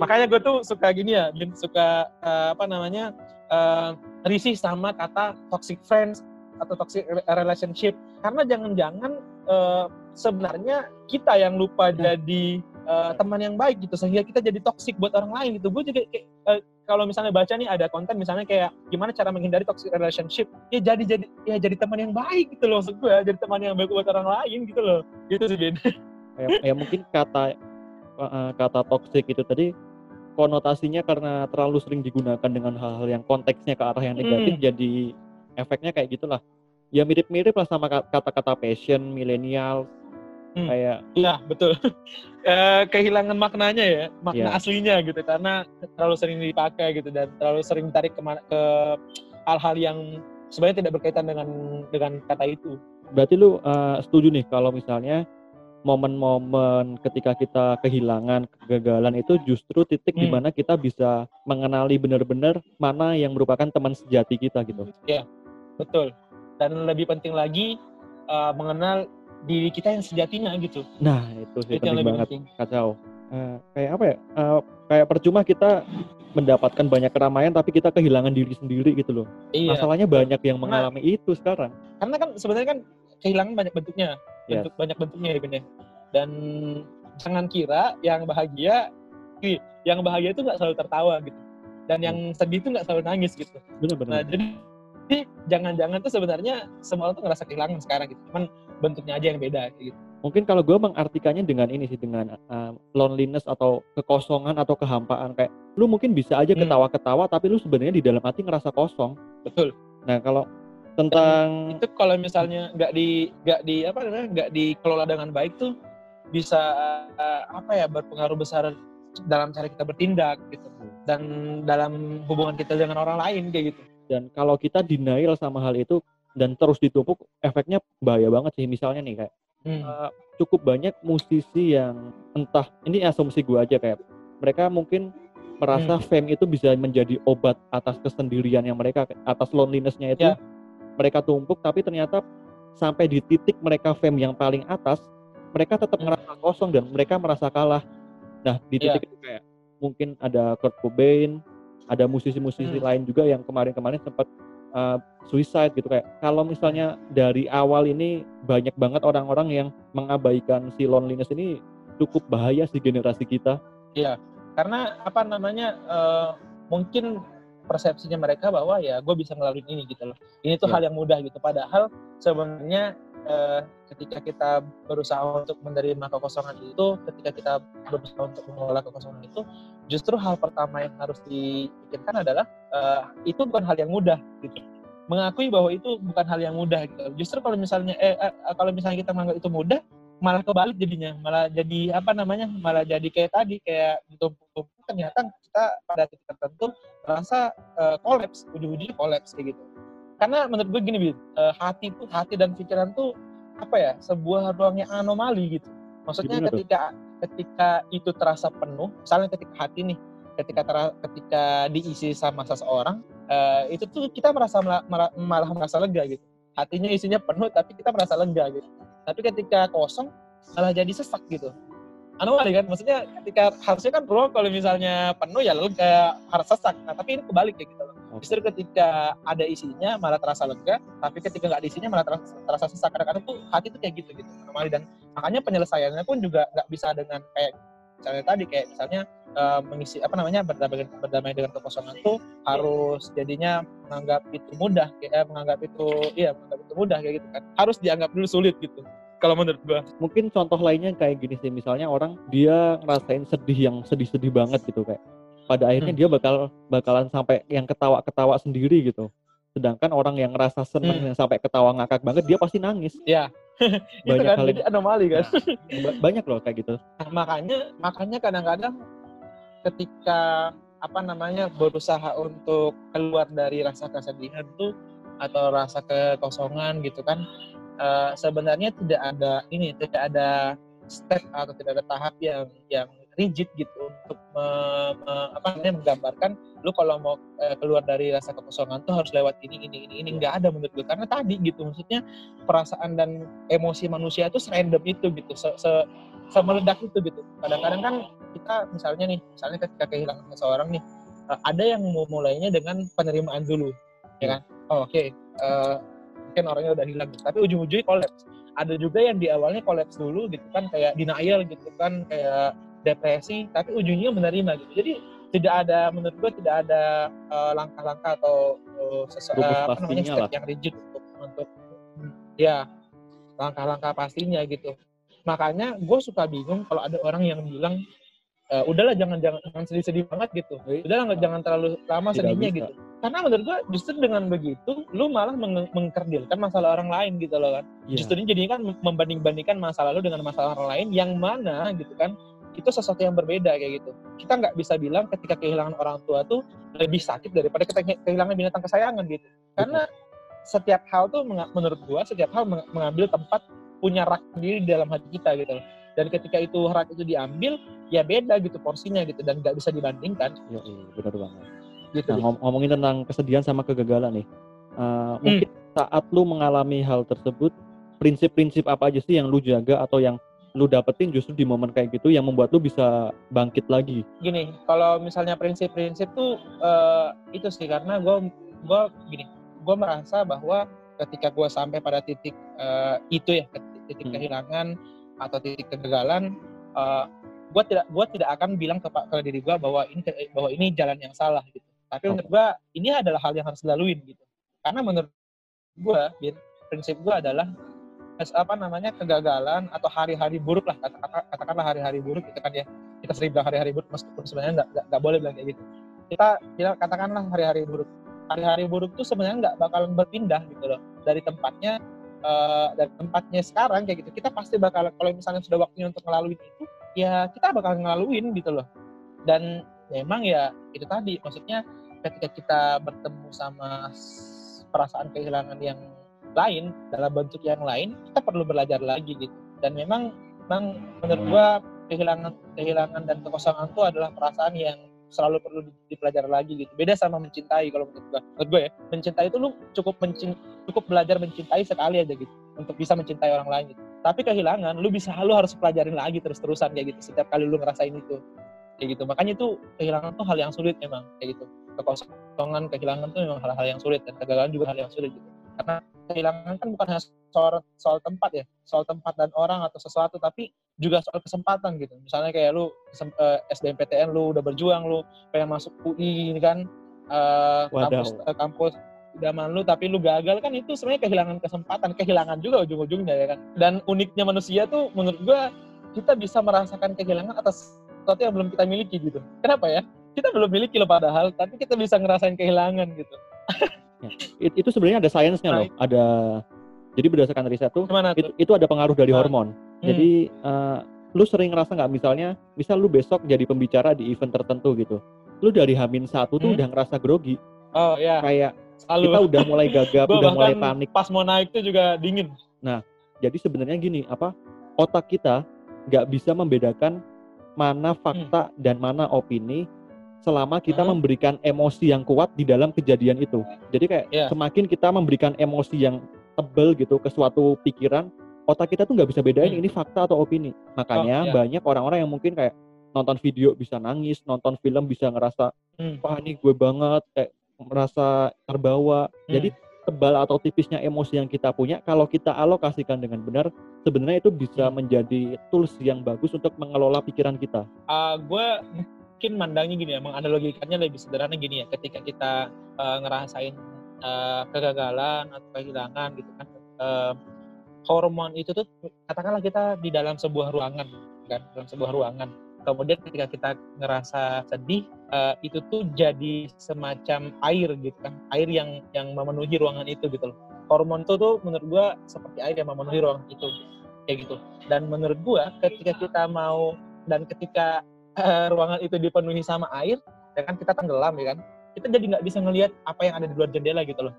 makanya gue tuh suka gini ya Bin, suka uh, apa namanya uh, risih sama kata toxic friends atau toxic relationship. Karena jangan-jangan uh, sebenarnya kita yang lupa jadi uh, teman yang baik gitu sehingga kita jadi toxic buat orang lain gitu. Gue juga uh, kalau misalnya baca nih ada konten misalnya kayak gimana cara menghindari toxic relationship ya jadi jadi ya jadi teman yang baik gitu loh maksud gue jadi teman yang baik buat orang lain gitu loh. Gitu sih Ben ya, ya mungkin kata uh, kata toxic itu tadi konotasinya karena terlalu sering digunakan dengan hal-hal yang konteksnya ke arah yang negatif hmm. jadi efeknya kayak gitulah ya mirip-mirip lah sama kata-kata passion milenial hmm. kayak iya betul e, kehilangan maknanya ya makna yeah. aslinya gitu karena terlalu sering dipakai gitu dan terlalu sering ditarik ke ke hal-hal yang sebenarnya tidak berkaitan dengan dengan kata itu berarti lu uh, setuju nih kalau misalnya momen-momen ketika kita kehilangan kegagalan itu justru titik hmm. di mana kita bisa mengenali benar-benar mana yang merupakan teman sejati kita gitu. Ya, betul. Dan lebih penting lagi uh, mengenal diri kita yang sejatinya gitu. Nah, itu sih itu penting banget. Penting. Kacau. Uh, kayak apa ya? Uh, kayak percuma kita mendapatkan banyak keramaian tapi kita kehilangan diri sendiri gitu loh. Iya. Masalahnya banyak yang mengalami karena, itu sekarang. Karena kan sebenarnya kan kehilangan banyak bentuknya, bentuk yes. banyak bentuknya ya benar. Dan jangan kira yang bahagia, yang bahagia itu nggak selalu tertawa gitu. Dan yang hmm. sedih itu nggak selalu nangis gitu. Benar-benar. Nah, jadi jangan-jangan tuh sebenarnya semua orang tuh ngerasa kehilangan sekarang gitu. Cuman bentuknya aja yang beda gitu. Mungkin kalau gue mengartikannya dengan ini sih dengan uh, loneliness atau kekosongan atau kehampaan kayak lu mungkin bisa aja hmm. ketawa-ketawa hmm. tapi lu sebenarnya di dalam hati ngerasa kosong. Betul. Nah kalau tentang Dan itu kalau misalnya nggak di nggak di apa namanya nggak dikelola dengan baik tuh bisa uh, apa ya berpengaruh besar dalam cara kita bertindak gitu dan dalam hubungan kita dengan orang lain kayak gitu. Dan kalau kita denial sama hal itu dan terus ditumpuk efeknya bahaya banget sih misalnya nih kayak hmm. uh, cukup banyak musisi yang entah ini asumsi gue aja kayak mereka mungkin merasa hmm. fame itu bisa menjadi obat atas kesendirian yang mereka atas lonelinessnya itu yeah. Mereka tumpuk tapi ternyata sampai di titik mereka fame yang paling atas mereka tetap merasa kosong dan mereka merasa kalah nah di iya. titik yeah. itu kayak mungkin ada Kurt Cobain ada musisi-musisi hmm. lain juga yang kemarin-kemarin sempat uh, suicide gitu kayak kalau misalnya dari awal ini banyak banget orang-orang yang mengabaikan si loneliness ini cukup bahaya sih generasi kita. Iya, karena apa namanya uh, mungkin persepsinya mereka bahwa ya gue bisa ngelaluin ini gitu loh. Ini tuh ya. hal yang mudah gitu. Padahal sebenarnya uh, ketika kita berusaha untuk menerima kekosongan itu, ketika kita berusaha untuk mengelola kekosongan itu, justru hal pertama yang harus dipikirkan adalah uh, itu bukan hal yang mudah gitu mengakui bahwa itu bukan hal yang mudah gitu. justru kalau misalnya eh, eh kalau misalnya kita menganggap itu mudah malah kebalik jadinya malah jadi apa namanya malah jadi kayak tadi kayak ditumpuk ternyata kita pada titik tertentu merasa uh, kolaps ujung-ujungnya kolaps kayak gitu karena menurut gue gini Bin, uh, hati tuh hati dan pikiran tuh apa ya sebuah ruang yang anomali gitu maksudnya Gimana ketika tuh? ketika itu terasa penuh, misalnya ketika hati nih, ketika tera, ketika diisi sama seseorang, uh, itu tuh kita merasa malah merasa lega gitu. Hatinya isinya penuh, tapi kita merasa lega gitu. Tapi ketika kosong, malah jadi sesak gitu. Anomali kan maksudnya ketika harusnya kan ruang kalau misalnya penuh ya lega harus sesak. Nah tapi ini kebalik kayak gitu loh. Justru ketika ada isinya malah terasa lega tapi ketika nggak ada isinya malah terasa, terasa sesak. Kadang-kadang tuh hati tuh kayak gitu gitu anomali dan makanya penyelesaiannya pun juga nggak bisa dengan kayak misalnya tadi kayak misalnya uh, mengisi apa namanya berdamai, berdamai dengan kekosongan tuh harus jadinya menganggap itu mudah kayak menganggap itu iya menganggap itu mudah kayak gitu kan harus dianggap dulu sulit gitu kalau menurut gua. Mungkin contoh lainnya kayak gini sih, misalnya orang dia ngerasain sedih yang sedih-sedih banget gitu kayak. Pada akhirnya hmm. dia bakal bakalan sampai yang ketawa-ketawa sendiri gitu. Sedangkan orang yang ngerasa seneng hmm. yang sampai ketawa ngakak banget dia pasti nangis. Iya. banyak itu kan kali, jadi anomali kan. Ya, banyak loh kayak gitu. Nah, makanya makanya kadang-kadang ketika apa namanya berusaha untuk keluar dari rasa kesedihan tuh atau rasa kekosongan gitu kan uh, sebenarnya tidak ada ini tidak ada step atau tidak ada tahap yang yang rigid gitu untuk me, me, apa namanya menggambarkan lu kalau mau uh, keluar dari rasa kekosongan tuh harus lewat ini ini ini ini. Nggak ada menurut gue karena tadi gitu maksudnya perasaan dan emosi manusia itu serandom itu gitu se, se, semeledak itu gitu. Kadang-kadang kan kita misalnya nih misalnya ketika kehilangan seseorang nih uh, ada yang mau mulainya dengan penerimaan dulu ya kan? Oh, oke okay. uh, mungkin orangnya udah hilang gitu. tapi ujung-ujungnya kolaps. Ada juga yang di awalnya kolaps dulu gitu kan kayak denial gitu kan kayak depresi tapi ujungnya menerima gitu. Jadi tidak ada menurut gue tidak ada uh, langkah-langkah atau uh, sesu- uh, apa namanya step lah. yang rigid untuk untuk ya langkah-langkah pastinya gitu. Makanya gue suka bingung kalau ada orang yang bilang uh, udahlah jangan jangan jangan sedih-sedih banget gitu. Udahlah jangan terlalu lama sedihnya bisa. gitu. Karena menurut gue justru dengan begitu lu malah meng mengkerdilkan masalah orang lain gitu loh kan. Yeah. justru ini jadinya kan membanding-bandingkan masa lalu dengan masalah orang lain yang mana gitu kan itu sesuatu yang berbeda kayak gitu. Kita nggak bisa bilang ketika kehilangan orang tua tuh lebih sakit daripada kita kehilangan binatang kesayangan gitu. Karena setiap hal tuh menurut gua setiap hal mengambil tempat punya rak sendiri di dalam hati kita gitu loh. Dan ketika itu rak itu diambil ya beda gitu porsinya gitu. Dan nggak bisa dibandingkan. Iya, benar banget. Gitu nah, ngom ngomongin tentang kesedihan sama kegagalan nih. Uh, mungkin hmm. saat lu mengalami hal tersebut prinsip-prinsip apa aja sih yang lu jaga atau yang lu dapetin justru di momen kayak gitu yang membuat lu bisa bangkit lagi? Gini, kalau misalnya prinsip-prinsip tuh uh, itu sih karena gue gue gini, gue merasa bahwa ketika gue sampai pada titik uh, itu ya, titik hmm. kehilangan atau titik kegagalan, uh, eh, gue tidak gue tidak akan bilang ke, ke diri gue bahwa ini bahwa ini jalan yang salah gitu. Tapi oh. menurut gue ini adalah hal yang harus dilaluin gitu. Karena menurut gue, prinsip gue adalah apa namanya kegagalan atau hari-hari buruk lah katakanlah hari-hari buruk itu kan ya. Kita sering bilang hari-hari buruk meskipun sebenarnya nggak nggak boleh bilang kayak gitu. Kita kita katakanlah hari-hari buruk. Hari-hari buruk tuh sebenarnya nggak bakalan berpindah gitu loh. Dari tempatnya uh, dari tempatnya sekarang kayak gitu kita pasti bakal kalau misalnya sudah waktunya untuk ngelaluin itu ya kita bakal ngelaluin gitu loh. Dan memang ya itu tadi maksudnya ketika kita bertemu sama perasaan kehilangan yang lain dalam bentuk yang lain kita perlu belajar lagi gitu. Dan memang memang menurut gua kehilangan kehilangan dan kekosongan itu adalah perasaan yang selalu perlu dipelajari lagi gitu. Beda sama mencintai kalau menurut gua. Menurut gua ya mencintai itu lu cukup mencin, cukup belajar mencintai sekali aja gitu untuk bisa mencintai orang lain gitu. Tapi kehilangan lu bisa lu harus pelajarin lagi terus terusan kayak gitu setiap kali lu ngerasain itu. Kayak gitu. Makanya itu kehilangan tuh hal yang sulit memang kayak gitu. Kekosongan kehilangan tuh memang hal-hal yang sulit dan kegagalan juga hal yang sulit gitu. Karena kehilangan kan bukan hanya soal soal tempat ya soal tempat dan orang atau sesuatu tapi juga soal kesempatan gitu. Misalnya kayak lu uh, eh, lu udah berjuang lu pengen masuk UI ini kan uh, kampus uh, kampus idaman lu tapi lu gagal kan itu sebenarnya kehilangan kesempatan kehilangan juga ujung-ujungnya ya kan. Dan uniknya manusia tuh menurut gua kita bisa merasakan kehilangan atas sesuatu yang belum kita miliki gitu. Kenapa ya? Kita belum miliki loh padahal tapi kita bisa ngerasain kehilangan gitu Ya. It, itu sebenarnya ada sainsnya loh. Ada jadi berdasarkan riset tuh, itu, itu ada pengaruh dari nah. hormon. Hmm. Jadi uh, lu sering ngerasa nggak misalnya, misal lu besok jadi pembicara di event tertentu gitu, lu dari Hamin satu tuh hmm? udah ngerasa grogi. Oh ya. Kayak Selalu. kita udah mulai gagap, udah mulai panik. Pas mau naik tuh juga dingin. Nah, jadi sebenarnya gini, apa otak kita nggak bisa membedakan mana fakta hmm. dan mana opini selama kita hmm. memberikan emosi yang kuat di dalam kejadian itu. Jadi kayak yeah. semakin kita memberikan emosi yang tebel gitu ke suatu pikiran, otak kita tuh nggak bisa bedain hmm. ini fakta atau opini. Makanya oh, yeah. banyak orang-orang yang mungkin kayak nonton video bisa nangis, nonton film bisa ngerasa hmm. wah ini gue banget, kayak merasa terbawa. Hmm. Jadi tebal atau tipisnya emosi yang kita punya kalau kita alokasikan dengan benar sebenarnya itu bisa hmm. menjadi tools yang bagus untuk mengelola pikiran kita. Uh, gue mungkin mandangnya gini ya, menganalogikannya lebih sederhana gini ya, ketika kita uh, ngerasain uh, kegagalan atau kehilangan gitu kan, uh, hormon itu tuh katakanlah kita di dalam sebuah ruangan kan, dalam sebuah ruangan. Kemudian ketika kita ngerasa sedih, uh, itu tuh jadi semacam air gitu kan, air yang yang memenuhi ruangan itu gitu loh. Hormon itu tuh menurut gua seperti air yang memenuhi ruangan itu kayak gitu. Dan menurut gua ketika kita mau dan ketika ruangan itu dipenuhi sama air, ya kan? Kita tenggelam ya kan, kita jadi nggak bisa ngelihat apa yang ada di luar jendela gitu loh,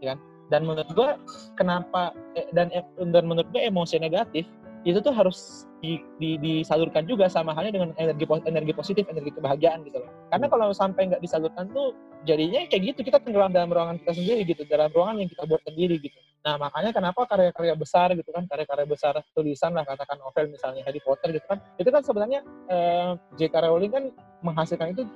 ya kan. Dan menurut gue kenapa eh, dan eh, dan menurut gue emosi negatif itu tuh harus di, di, disalurkan juga sama halnya dengan energi energi positif, energi kebahagiaan gitu loh. Karena kalau sampai nggak disalurkan tuh jadinya kayak gitu kita tenggelam dalam ruangan kita sendiri gitu, dalam ruangan yang kita buat sendiri gitu. Nah makanya kenapa karya-karya besar gitu kan, karya-karya besar tulisan lah katakan novel misalnya Harry Potter gitu kan, itu kan sebenarnya eh, J.K. Rowling kan menghasilkan itu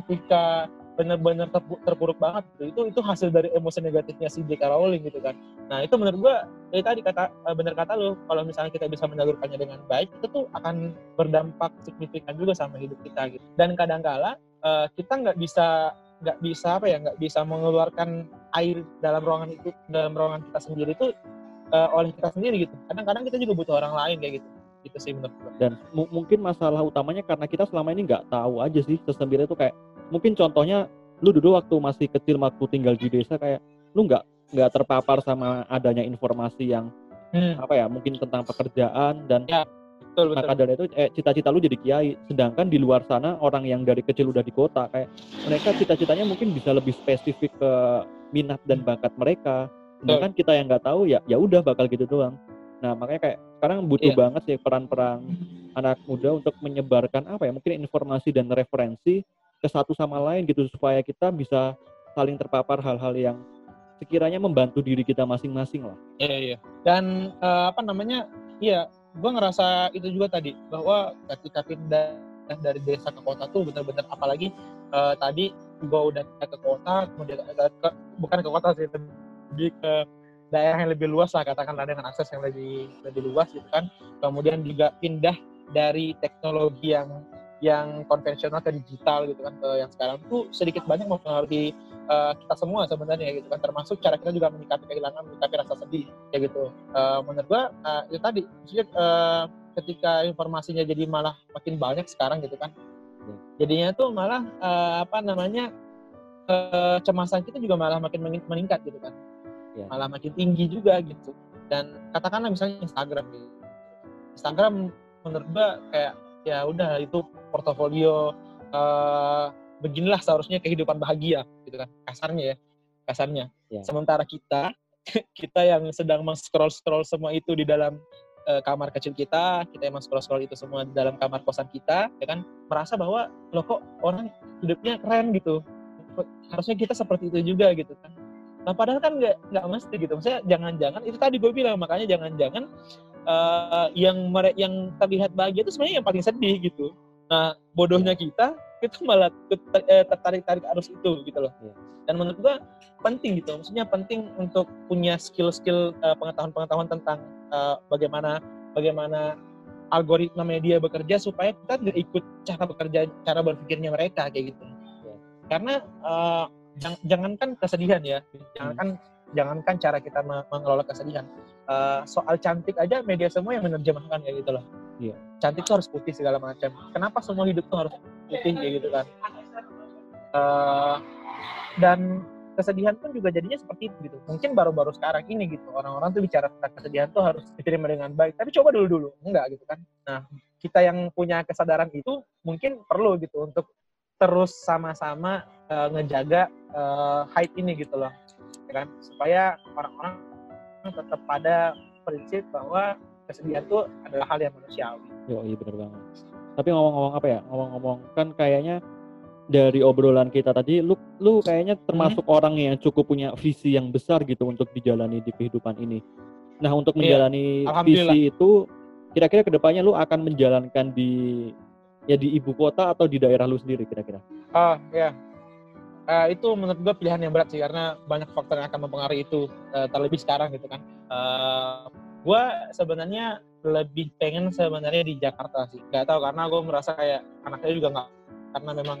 ketika bener-bener terpu- terpuruk banget gitu. Itu itu hasil dari emosi negatifnya si J.K. Rowling gitu kan. Nah itu menurut gua ya tadi kata eh, bener kata lu kalau misalnya kita bisa menyalurkannya dengan baik itu tuh akan berdampak signifikan juga sama hidup kita gitu. Dan kadangkala eh, kita nggak bisa nggak bisa apa ya nggak bisa mengeluarkan air dalam ruangan itu dalam ruangan kita sendiri itu eh, oleh kita sendiri gitu. Kadang-kadang kita juga butuh orang lain kayak gitu. Gitu sih menurut gua. dan mu- mungkin masalah utamanya karena kita selama ini nggak tahu aja sih sesembire itu kayak mungkin contohnya lu dulu waktu masih kecil waktu tinggal di desa kayak lu nggak nggak terpapar sama adanya informasi yang Hmm, apa ya mungkin tentang pekerjaan dan betul betul. maka dari itu eh, cita-cita lu jadi kiai. Sedangkan di luar sana orang yang dari kecil udah di kota kayak mereka cita-citanya mungkin bisa lebih spesifik ke minat dan bakat mereka. Sedangkan kita yang nggak tahu ya ya udah bakal gitu doang. Nah makanya kayak sekarang butuh Iya. banget sih peran-peran anak muda untuk menyebarkan apa ya mungkin informasi dan referensi ke satu sama lain gitu supaya kita bisa saling terpapar hal-hal yang sekiranya membantu diri kita masing-masing lah Iya iya. Dan eh, apa namanya? Iya, gue ngerasa itu juga tadi bahwa ketika pindah dari desa ke kota tuh bener-bener apalagi eh, tadi gue udah ke kota, kemudian ke, ke- bukan ke kota sih, lebih ke daerah yang lebih luas lah katakanlah dengan akses yang lebih lebih luas gitu kan. Kemudian juga pindah dari teknologi yang yang konvensional ke digital gitu kan ke yang sekarang tuh sedikit banyak mempengaruhi eh, kita semua sebenarnya gitu kan. Termasuk cara kita juga menyikapi kehilangan menyikapi rasa sedih kayak gitu. Eh, menurut gua eh, itu tadi. Maksudnya eh, ketika informasinya jadi malah makin banyak sekarang gitu kan jadinya tuh malah eh, apa namanya eh, kecemasan kita juga malah makin meningkat gitu kan. Ya. malah makin tinggi juga gitu. Dan katakanlah misalnya Instagram gitu. Instagram menurut gua kayak ya udah itu portofolio eh, beginilah seharusnya kehidupan bahagia gitu kan. Kasarnya ya kasarnya. Ya. sementara kita kita yang sedang scroll scroll semua itu di dalam eh, kamar kecil kita kita yang scroll scroll itu semua di dalam kamar kosan kita ya kan merasa bahwa lo kok orang hidupnya keren gitu. Harusnya kita seperti itu juga gitu kan. Nah padahal kan nggak nggak mesti gitu. Maksudnya jangan-jangan itu tadi gue bilang makanya jangan-jangan eh, yang mere- yang terlihat bahagia itu sebenarnya yang paling sedih gitu nah bodohnya kita itu malah eh, tertarik-tarik arus itu gitu loh Iya. dan menurut gua penting gitu maksudnya penting untuk punya skill-skill eh, pengetahuan-pengetahuan tentang eh, bagaimana bagaimana algoritma media bekerja supaya kita nggak ikut cara bekerja cara berpikirnya mereka kayak gitu Iya. karena eh, jang- jangankan kesedihan ya jangankan jangankan cara kita me- mengelola kesedihan. Eh, soal cantik aja media semua yang menerjemahkan kayak gitu loh. Iya. cantik tuh harus putih segala macam. Kenapa semua hidup tuh harus putih kayak gitu kan? Eh, dan kesedihan pun juga jadinya seperti itu gitu. Mungkin baru-baru sekarang ini gitu orang-orang tuh bicara tentang kesedihan tuh harus diterima dengan baik. Tapi coba dulu dulu enggak gitu kan? Nah kita yang punya kesadaran itu mungkin perlu gitu untuk terus sama-sama eh, ngejaga eh, hype ini gitu loh kan supaya orang-orang tetap pada prinsip bahwa kesedihan itu adalah hal yang manusiawi Yo, iya bener banget. Tapi ngomong-ngomong apa ya? Ngomong-ngomong kan kayaknya dari obrolan kita tadi, lu lu kayaknya termasuk orang yang cukup punya visi yang besar gitu untuk dijalani di kehidupan ini. Nah, untuk Iya, menjalani alhamdulillah. visi itu, kira-kira ke depannya lu akan menjalankan di ya di ibu kota atau di daerah lu sendiri kira-kira? Oh ya, Eh, itu menurut gue pilihan yang berat sih karena banyak faktor yang akan mempengaruhi itu eh, terlebih sekarang gitu kan. Eh, gue sebenarnya lebih pengen sebenarnya di Jakarta sih. Gak tahu karena gue merasa kayak anaknya juga nggak karena memang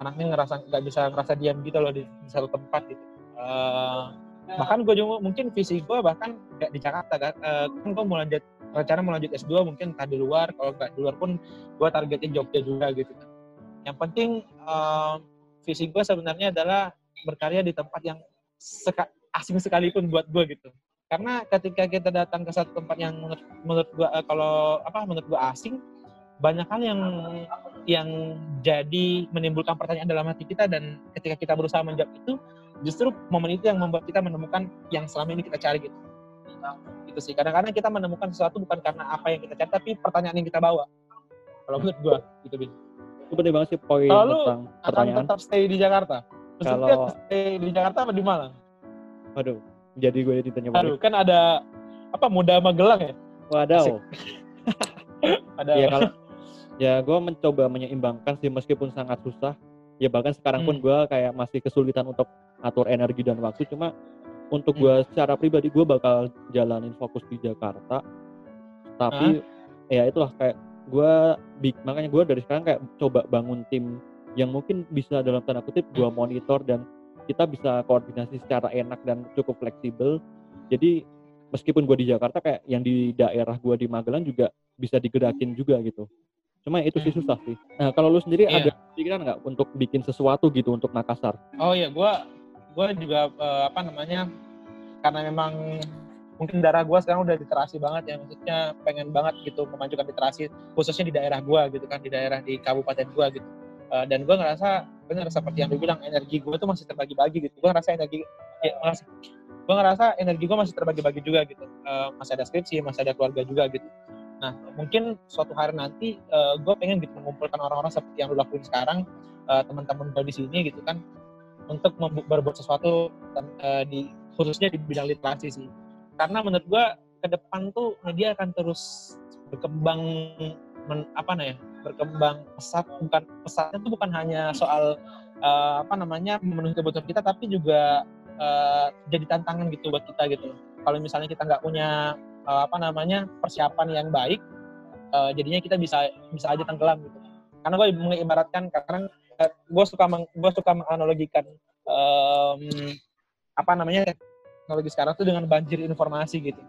anaknya ngerasa nggak bisa ngerasa diam gitu loh di, di satu tempat gitu. Eh, bahkan gue juga mungkin visi gue bahkan nggak di Jakarta kan. Eh, kan gue mau lanjut rencana mau lanjut S2 mungkin entah di luar kalau nggak di luar pun gue targetin Jogja juga gitu kan. Yang penting eh, visi gue sebenarnya adalah berkarya di tempat yang seka- asing sekalipun buat gue gitu. Karena ketika kita datang ke satu tempat yang menurut, menurut gue kalau apa menurut gue asing banyak hal yang yang jadi menimbulkan pertanyaan dalam hati kita dan ketika kita berusaha menjawab itu justru momen itu yang membuat kita menemukan yang selama ini kita cari gitu. Itu sih. Kadang-kadang kita menemukan sesuatu bukan karena apa yang kita cari tapi pertanyaan yang kita bawa. Kalau menurut gue gitu Bin. Itu penting banget sih poin Kalau lu tentang akan pertanyaan. tetap stay di Jakarta Maksudnya Kalau- stay di Jakarta apa di Malang Waduh, jadi gue ditanya aduh balik. kan ada apa muda Magelang ya Wadaw. ada ya kalau ya gue mencoba menyeimbangkan sih meskipun sangat susah ya bahkan sekarang pun Hmm. gue kayak masih kesulitan untuk atur energi dan waktu cuma untuk Hmm. gue secara pribadi gue bakal jalanin fokus di Jakarta tapi ya itulah kayak gue makanya gue dari sekarang kayak coba bangun tim yang mungkin bisa dalam tanda kutip gue monitor dan kita bisa koordinasi secara enak dan cukup fleksibel jadi meskipun gue di Jakarta kayak yang di daerah gue di Magelang juga bisa digerakin juga gitu cuma itu sih Hmm. susah sih nah kalau lu sendiri Iya. ada pikiran nggak untuk bikin sesuatu gitu untuk Makassar Oh iya, gue gua juga eh, apa namanya karena memang mungkin darah gue sekarang udah literasi banget ya maksudnya pengen banget gitu memajukan literasi khususnya di daerah gue gitu kan di daerah di kabupaten gue gitu. Eh, dan gue ngerasa benar seperti yang lu bilang energi gue tuh masih terbagi-bagi gitu. Gue ngerasa energi ya, makasih. gue ngerasa energi gue masih terbagi-bagi juga gitu. Eh, masih ada skripsi masih ada keluarga juga gitu. Nah mungkin suatu hari nanti gue pengen gitu mengumpulkan orang-orang seperti yang lu lakuin sekarang eh, teman-teman gue di sini gitu kan untuk berbuat sesuatu eh, di khususnya di bidang literasi sih karena menurut gua ke depan tuh media akan terus berkembang men- apa namanya berkembang pesat bukan pesatnya tuh bukan hanya soal eh, apa namanya memenuhi kebutuhan kita tapi juga eh, jadi tantangan gitu buat kita gitu. Kalau misalnya kita nggak punya eh, apa namanya persiapan yang baik eh, jadinya kita bisa bisa aja tenggelam gitu. Karena gue mengibaratkan kadang gue suka meng, gue suka menganalogikan em, apa namanya teknologi sekarang tuh dengan banjir informasi gitu.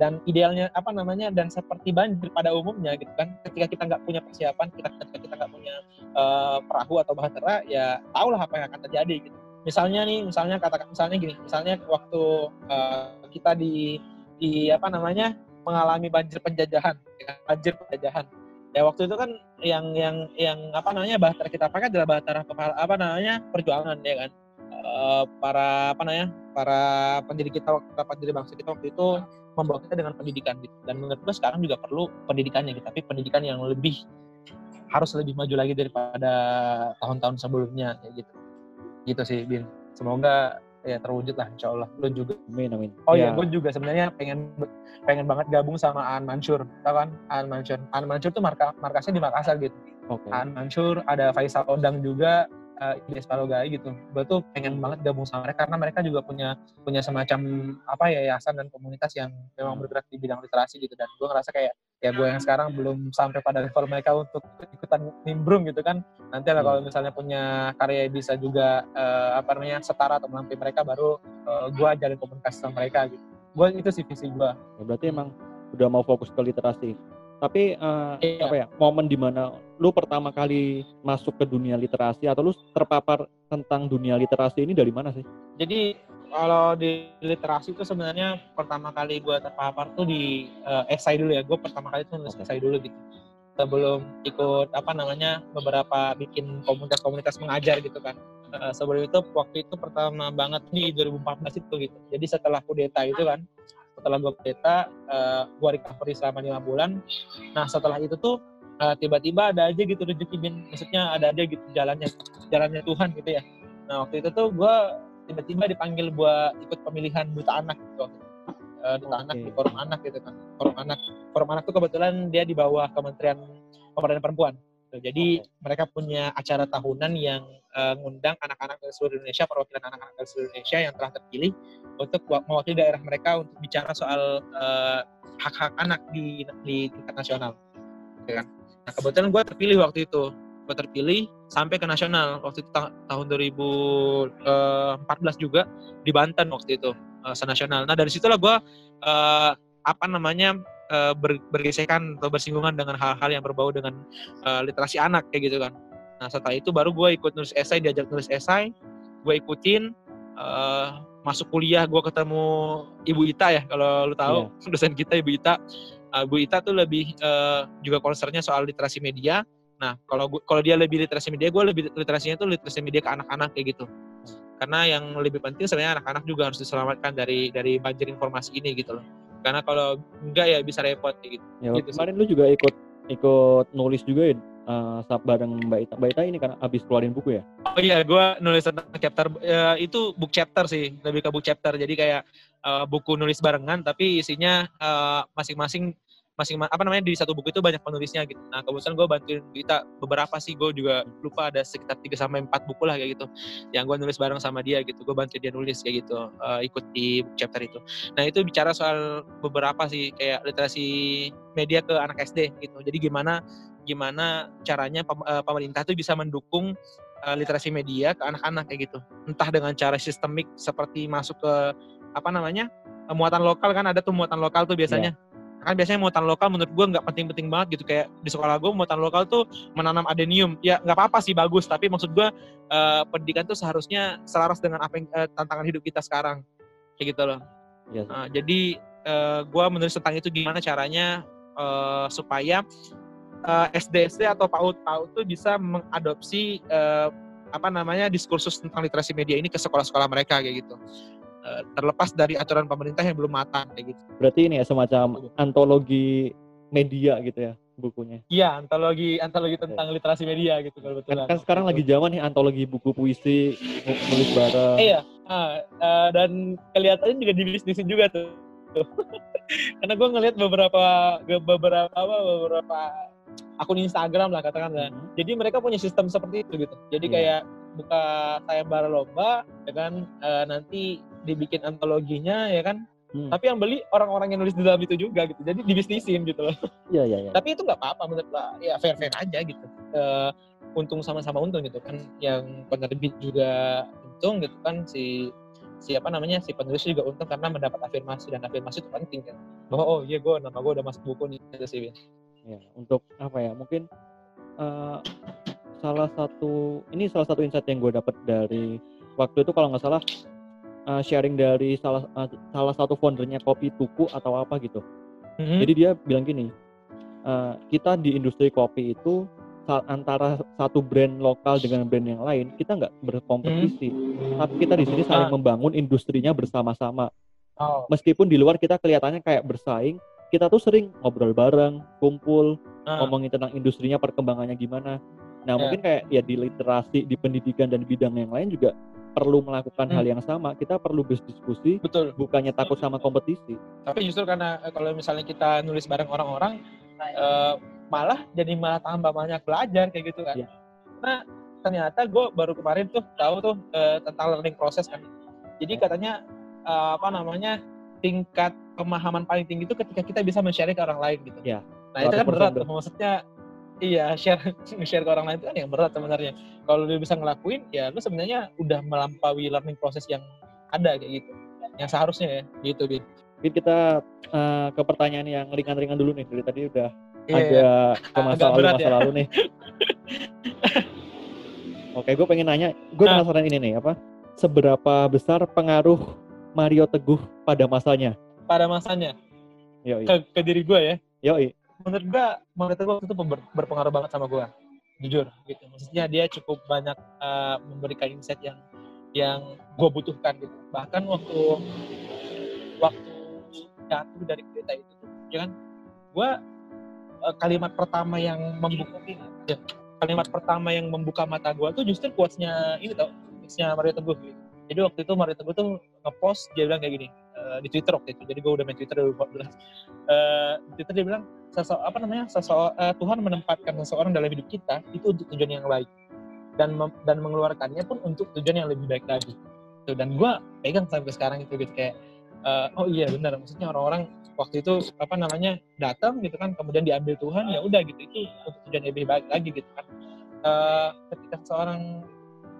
Dan idealnya apa namanya dan seperti banjir pada umumnya gitu kan. Ketika kita nggak punya persiapan kita ketika kita nggak punya eh, perahu atau bahtera ya tahulah apa yang akan terjadi gitu. Misalnya nih misalnya katakan misalnya gini misalnya waktu eh, kita di di apa namanya mengalami banjir penjajahan ya banjir penjajahan. Ya waktu itu kan yang yang yang apa namanya bahtera kita pakai adalah bahtera kepala apa namanya perjuangan ya kan Eh, para apa namanya para pendiri kita para pendiri bangsa kita waktu itu membawa kita dengan pendidikan gitu. Dan menurut gue sekarang juga perlu pendidikannya gitu. Tapi pendidikan yang lebih harus lebih maju lagi daripada tahun-tahun sebelumnya kayak gitu. Gitu sih bin. Semoga ya terwujud lah insya Allah. Lu juga. Amin amin. Oh Ya, iya gue juga sebenarnya pengen pengen banget gabung sama Aan Mansur. Tau kan? Aan Mansur. Aan Mansur tuh marka, markasnya di Makassar gitu. Oke. Aan Mansur, ada Faisal Odang juga, uh, Ilyas Palogai gitu. Gue tuh pengen banget gabung sama mereka karena mereka juga punya punya semacam apa ya yayasan dan komunitas yang memang bergerak di bidang literasi gitu. Dan gue ngerasa kayak ya gue yang sekarang belum sampai pada level mereka untuk ikutan nimbrung gitu kan. Nanti lah kalau misalnya punya karya bisa juga uh, apa namanya setara atau melampaui mereka baru uh, gue ajarin komunikasi sama mereka gitu. Gue itu sih visi gue. Ya, berarti emang udah mau fokus ke literasi. Tapi eh, Iya. apa ya momen di mana lu pertama kali masuk ke dunia literasi atau lu terpapar tentang dunia literasi ini dari mana sih? Jadi kalau di literasi itu sebenarnya pertama kali gue terpapar tuh di eh, esai dulu ya. Gue pertama kali tuh nulis Oke. esai dulu gitu. Sebelum ikut apa namanya beberapa bikin komunitas-komunitas mengajar gitu kan. Eh, sebelum itu waktu itu pertama banget di 2014 itu gitu. Jadi setelah kudeta itu kan, setelah gue kudeta, eh, gue recovery selama lima bulan. Nah setelah itu tuh eh, tiba-tiba ada aja gitu rezeki bin, maksudnya ada aja gitu jalannya, jalannya Tuhan gitu ya. Nah waktu itu tuh gue tiba-tiba dipanggil buat ikut pemilihan duta anak gitu. Eh, duta Oke. anak di forum anak gitu kan. Forum anak, forum anak tuh kebetulan dia di bawah Kementerian Pemberdayaan Perempuan. Jadi mereka punya acara tahunan yang eh, ngundang anak-anak dari seluruh Indonesia, perwakilan anak-anak dari seluruh Indonesia yang telah terpilih untuk wa- mewakili daerah mereka untuk bicara soal eh, hak-hak anak di di tingkat nasional. Kan? Nah kebetulan gue terpilih waktu itu, gue terpilih sampai ke nasional waktu itu ta- tahun 2014 juga di Banten waktu itu eh, senasional. Nah dari situlah gue eh, apa namanya eh, ber- bergesekan atau bersinggungan dengan hal-hal yang berbau dengan eh, literasi anak kayak gitu kan. Nah setelah itu baru gue ikut nulis esai, diajak nulis esai, gue ikutin eh, masuk kuliah gue ketemu Ibu Ita ya kalau lu tahu dosen kita Ibu Ita. Eh, Bu Ita tuh lebih eh, juga concernnya soal literasi media. Nah, kalau gua- kalau dia lebih literasi media, gue lebih literasinya tuh literasi media ke anak-anak kayak gitu. Karena yang lebih penting sebenarnya anak-anak juga harus diselamatkan dari dari banjir informasi ini gitu loh. Karena kalau enggak ya bisa repot kayak gitu. Ya, Gitu sih. kemarin lu juga ikut ikut nulis juga ya sa- bareng Mbak Ita. Mbak Ita ini kan abis keluarin buku ya? Oh iya, gue nulis tentang chapter eh, itu book chapter sih, lebih ke book chapter. Jadi kayak eh, buku nulis barengan, tapi isinya masing-masing masing apa namanya di satu buku itu banyak penulisnya gitu. Nah kebetulan gue bantuin kita beberapa sih gue juga lupa ada sekitar 3 sampai empat buku lah kayak gitu yang gue nulis bareng sama dia gitu. Gue bantuin dia nulis kayak gitu uh, ikut di chapter itu. Nah itu bicara soal beberapa sih kayak literasi media ke anak SD gitu. Jadi gimana gimana caranya eh, pemerintah itu bisa mendukung uh, literasi media ke anak-anak kayak gitu. Entah dengan cara sistemik seperti masuk ke apa namanya muatan lokal kan ada tuh muatan lokal tuh biasanya. Yeah kan biasanya muatan lokal menurut gue nggak penting-penting banget gitu kayak di sekolah gue muatan lokal tuh menanam adenium ya nggak apa-apa sih bagus tapi maksud gue uh, pendidikan tuh seharusnya selaras dengan apa yang uh, tantangan hidup kita sekarang kayak gitu loh yes. Iya uh, jadi eh, gue menulis tentang itu gimana caranya uh, supaya uh, SD SD atau PAUD PAUD tuh bisa mengadopsi uh, apa namanya diskursus tentang literasi media ini ke sekolah-sekolah mereka kayak gitu Eh, terlepas dari aturan pemerintah yang belum matang kayak gitu. Berarti ini ya semacam antologi media gitu ya bukunya. Iya, antologi antologi tentang literasi media gitu kalau betul. Kan, kan sekarang lagi zaman nih antologi buku puisi, nulis bareng. Iya, uh, uh, dan kelihatannya juga dibisnisin juga tuh. Karena gue ngelihat beberapa beberapa apa beberapa akun Instagram lah katakanlah. Hmm. Jadi mereka punya sistem seperti itu gitu. Jadi hmm. kayak buka sayembara lomba ya kan e, nanti dibikin antologinya ya kan. Hmm. tapi yang beli orang-orang yang nulis di dalam itu juga gitu. Jadi dibisnisin gitu loh. Iya iya iya. Tapi itu nggak apa-apa menurut lah ya fair fair aja gitu. E, untung sama-sama untung gitu kan. Yang penerbit juga untung gitu kan. Si siapa namanya si penulis juga untung karena mendapat afirmasi. Dan afirmasi itu penting kan. Bahwa oh iya gue nama gue udah masuk buku nih itu sih ya untuk apa ya mungkin uh, salah satu ini salah satu insight yang gue dapat dari waktu itu kalau nggak salah uh, sharing dari salah uh, salah satu foundernya kopi tuku atau apa gitu. Mm-hmm. Jadi dia bilang gini, uh, kita di industri kopi itu antara satu brand lokal dengan brand yang lain kita nggak berkompetisi, mm-hmm. tapi kita di sini saling ah. membangun industrinya bersama-sama. Oh. Meskipun di luar kita kelihatannya kayak bersaing, kita tuh sering ngobrol bareng, kumpul, ah. ngomongin tentang industrinya, perkembangannya gimana. Nah, yeah. mungkin kayak ya di literasi, di pendidikan dan bidang yang lain juga perlu melakukan hmm. hal yang sama. Kita perlu berdiskusi, betul. Bukannya takut sama kompetisi. Tapi justru karena eh, kalau misalnya kita nulis bareng orang-orang, uh, malah jadi malah tambah banyak belajar kayak gitu kan. Yeah. Nah, ternyata gue baru kemarin tuh tahu tuh uh, tentang learning proses kan. Jadi katanya uh, apa namanya tingkat pemahaman paling tinggi itu ketika kita bisa men-share ke orang lain gitu. Yeah. Nah itu kan berat tuh. Maksudnya Iya, share share ke orang lain itu kan yang berat sebenarnya. Kalau dia bisa ngelakuin, ya lu sebenarnya udah melampaui learning proses yang ada kayak gitu. Yang seharusnya ya, gitu, Bin. Mungkin kita uh, ke pertanyaan yang ringan-ringan dulu nih. Dari tadi udah yeah, agak yeah. ke masa lalu, masa ya. lalu nih. Oke, gue pengen nanya, gue nah. penasaran ini nih, apa? Seberapa besar pengaruh Mario Teguh pada masanya? Pada masanya? Yoi. Ke, ke diri gue ya? Yoi menurut menurut gua waktu itu ber, berpengaruh banget sama gua jujur gitu maksudnya dia cukup banyak uh, memberikan insight yang yang gue butuhkan gitu bahkan waktu waktu jatuh dari kereta itu ya kan gue uh, kalimat pertama yang membuka ya, kalimat pertama yang membuka mata gue tuh justru quotesnya ini tau quotesnya Mario Teguh gitu. Jadi waktu itu Mario Teguh tuh ngepost dia bilang kayak gini uh, di Twitter waktu itu. Jadi gue udah main Twitter 2014 uh, di Twitter dia bilang sosok apa namanya sosok uh, Tuhan menempatkan seseorang dalam hidup kita itu untuk tujuan yang baik. Dan dan mengeluarkannya pun untuk tujuan yang lebih baik lagi. Tuh dan gue pegang sampai sekarang itu gitu. Kayak uh, oh iya benar. Maksudnya orang-orang waktu itu apa namanya datang gitu kan kemudian diambil Tuhan ya udah gitu. Itu untuk tujuan yang lebih baik lagi gitu kan. Uh, ketika seorang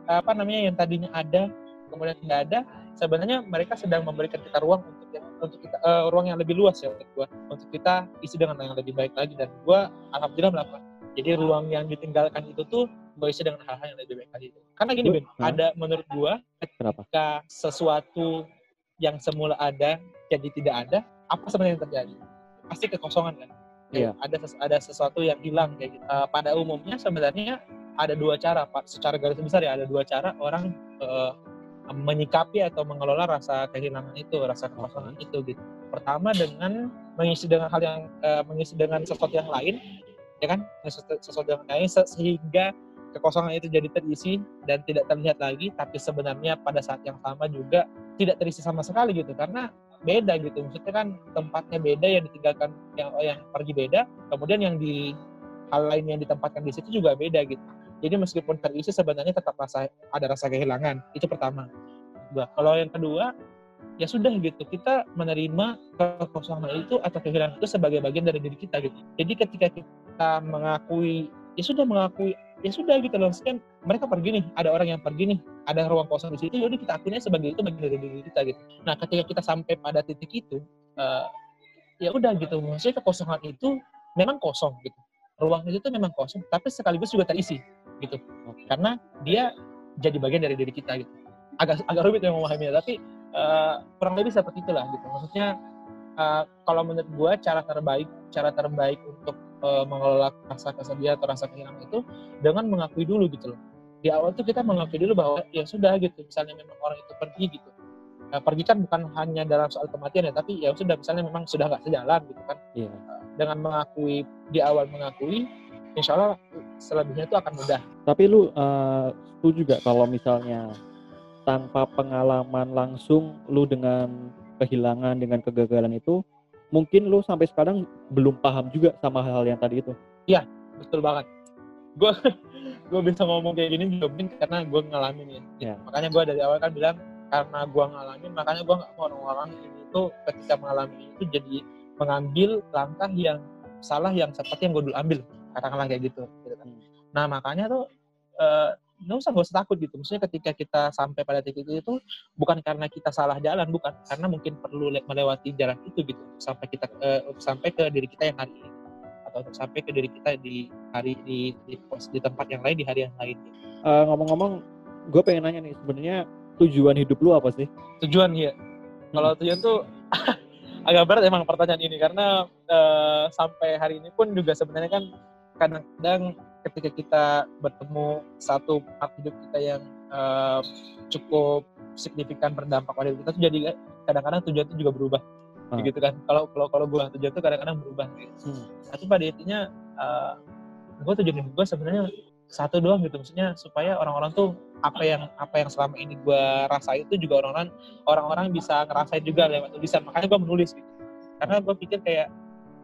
apa namanya yang tadinya ada kemudian tidak ada sebenarnya mereka sedang memberikan kita ruang untuk untuk kita uh, ruang yang lebih luas ya untuk gua untuk kita isi dengan yang lebih baik lagi dan gua alhamdulillah melakukan jadi ruang yang ditinggalkan itu tuh gue isi dengan hal-hal yang lebih baik lagi karena gini Ben hmm? ada menurut gua ketika Kenapa? sesuatu yang semula ada jadi tidak ada apa sebenarnya yang terjadi pasti kekosongan kan Iya. ada ses ada sesuatu yang hilang kayak gitu. Uh, pada umumnya sebenarnya ada dua cara Pak secara garis besar ya ada dua cara orang uh, menyikapi atau mengelola rasa kehilangan itu, rasa kekosongan itu gitu. Pertama dengan mengisi dengan hal yang uh, mengisi dengan sesuatu yang lain, ya kan, sesuatu, yang lain sehingga kekosongan itu jadi terisi dan tidak terlihat lagi, tapi sebenarnya pada saat yang sama juga tidak terisi sama sekali gitu, karena beda gitu maksudnya kan tempatnya beda yang ditinggalkan yang yang pergi beda kemudian yang di hal lain yang ditempatkan di situ juga beda gitu jadi meskipun terisi sebenarnya tetap rasa ada rasa kehilangan. Itu pertama. Dua. kalau yang kedua ya sudah gitu. Kita menerima kekosongan itu atau kehilangan itu sebagai bagian dari diri kita gitu. Jadi ketika kita mengakui ya sudah mengakui ya sudah gitu loh. Kan mereka pergi nih ada orang yang pergi nih ada ruang kosong di situ jadi kita akunya sebagai itu bagian dari diri kita gitu. Nah ketika kita sampai pada titik itu uh, ya udah gitu. Maksudnya kekosongan itu memang kosong gitu. Ruang itu tuh memang kosong tapi sekaligus juga terisi gitu. Karena dia jadi bagian dari diri kita gitu. Agak agak rumit yang memahaminya tapi uh, kurang lebih seperti itulah gitu. Maksudnya uh, kalau menurut gue cara terbaik cara terbaik untuk uh, mengelola rasa kesedihan atau rasa kehilangan itu dengan mengakui dulu gitu loh. Di awal tuh kita mengakui dulu bahwa ya sudah gitu. Misalnya memang orang itu pergi gitu. Nah, pergi kan bukan hanya dalam soal kematian ya tapi ya sudah misalnya memang sudah nggak sejalan gitu kan. Iya. dengan mengakui di awal mengakui insya Allah selebihnya itu akan mudah tapi lu uh, setuju juga kalau misalnya tanpa pengalaman langsung lu dengan kehilangan dengan kegagalan itu mungkin lu sampai sekarang belum paham juga sama hal yang tadi itu iya betul banget gue gue bisa ngomong kayak gini juga mungkin karena gue ngalamin ya. ya. Makanya gue dari awal kan bilang karena gue ngalamin, makanya gue nggak mau orang-orang ini tuh ketika mengalami itu jadi mengambil langkah yang salah yang seperti yang gue dulu ambil, katakanlah kayak gitu. Gitu. Nah makanya tuh uh, nggak usah nggak usah takut gitu. Maksudnya ketika kita sampai pada titik itu bukan karena kita salah jalan, bukan karena mungkin perlu melewati jalan itu gitu sampai kita uh, sampai ke diri kita yang hari ini atau sampai ke diri kita di hari di di, di tempat yang lain di hari yang lain. Uh, ngomong-ngomong, gue pengen nanya nih sebenarnya tujuan hidup lu apa sih? Tujuan ya. Kalau tujuan tuh agak berat emang pertanyaan ini karena uh, sampai hari ini pun juga sebenarnya kan kadang-kadang ketika kita bertemu satu part hidup kita yang uh, cukup signifikan berdampak pada kita tuh jadi kadang-kadang tujuan itu juga berubah hmm. gitu kan kalau kalau kalau gue tujuan tuh kadang-kadang berubah gitu. hmm. tapi pada intinya uh, eh, gue tujuan gue sebenarnya satu doang gitu maksudnya supaya orang-orang tuh apa yang apa yang selama ini gue rasa itu juga orang-orang orang-orang bisa ngerasain juga lewat tulisan makanya gue menulis gitu karena gue pikir kayak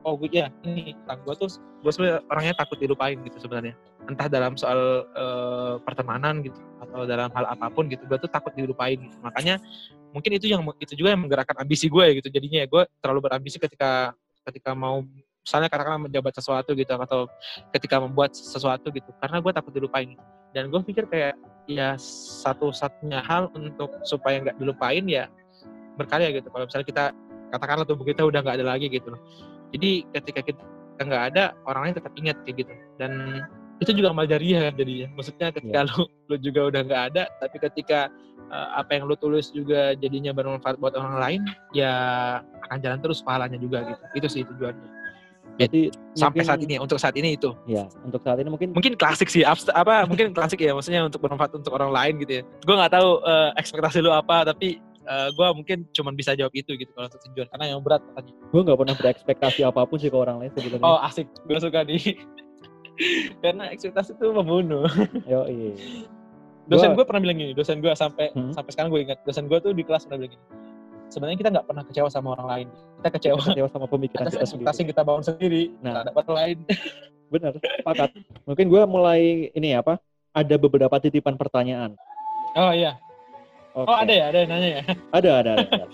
oh gue ya ini gue tuh gue sebenarnya orangnya takut dilupain gitu sebenarnya entah dalam soal uh, pertemanan gitu atau dalam hal apa pun gitu gue tuh takut dilupain gitu. Makanya mungkin itu yang itu juga yang menggerakkan ambisi gue ya gitu jadinya ya. Gue terlalu berambisi ketika ketika mau misalnya kadang-kadang menjabat sesuatu gitu atau ketika membuat sesuatu gitu karena gue takut dilupain dan gue pikir kayak ya satu-satunya hal untuk supaya nggak dilupain ya berkarya gitu. Kalau misalnya kita katakanlah tubuh kita udah nggak ada lagi gitu loh jadi ketika kita nggak ada orang lain tetap ingat kayak gitu. Dan itu juga amal jariah kan jadinya. Maksudnya ketika yeah. lu lu juga udah nggak ada tapi ketika uh, apa yang lu tulis juga jadinya bermanfaat buat orang lain ya akan jalan terus pahalanya juga gitu. Itu sih tujuannya. Jadi sampai saat ini untuk saat ini itu. Ya untuk saat ini mungkin mungkin klasik sih apa mungkin klasik ya maksudnya untuk bermanfaat untuk orang lain gitu ya. Gue nggak tahu uh, ekspektasi lu apa tapi uh, gue mungkin cuma bisa jawab itu gitu kalau untuk tujuan karena yang berat katanya. Gue nggak pernah berekspektasi apa pun sih ke orang lain sebetulnya. Oh asik. Gue suka nih karena ekspektasi itu membunuh. Yo iya. Dosen gue pernah bilang gini dosen gue sampai hmm? sampai sekarang gue ingat dosen gue tuh di kelas pernah bilang gini sebenarnya kita nggak pernah kecewa sama orang lain. Kita kecewa, kecewa sama pemikiran kita ekspektasi sendiri. kita bangun sendiri. Nah. ada orang lain. Benar sepakat. Mungkin gue mulai ini apa ada beberapa titipan pertanyaan. Oh iya okay. oh ada ya ada yang nanya ya ada ada, ada, ada.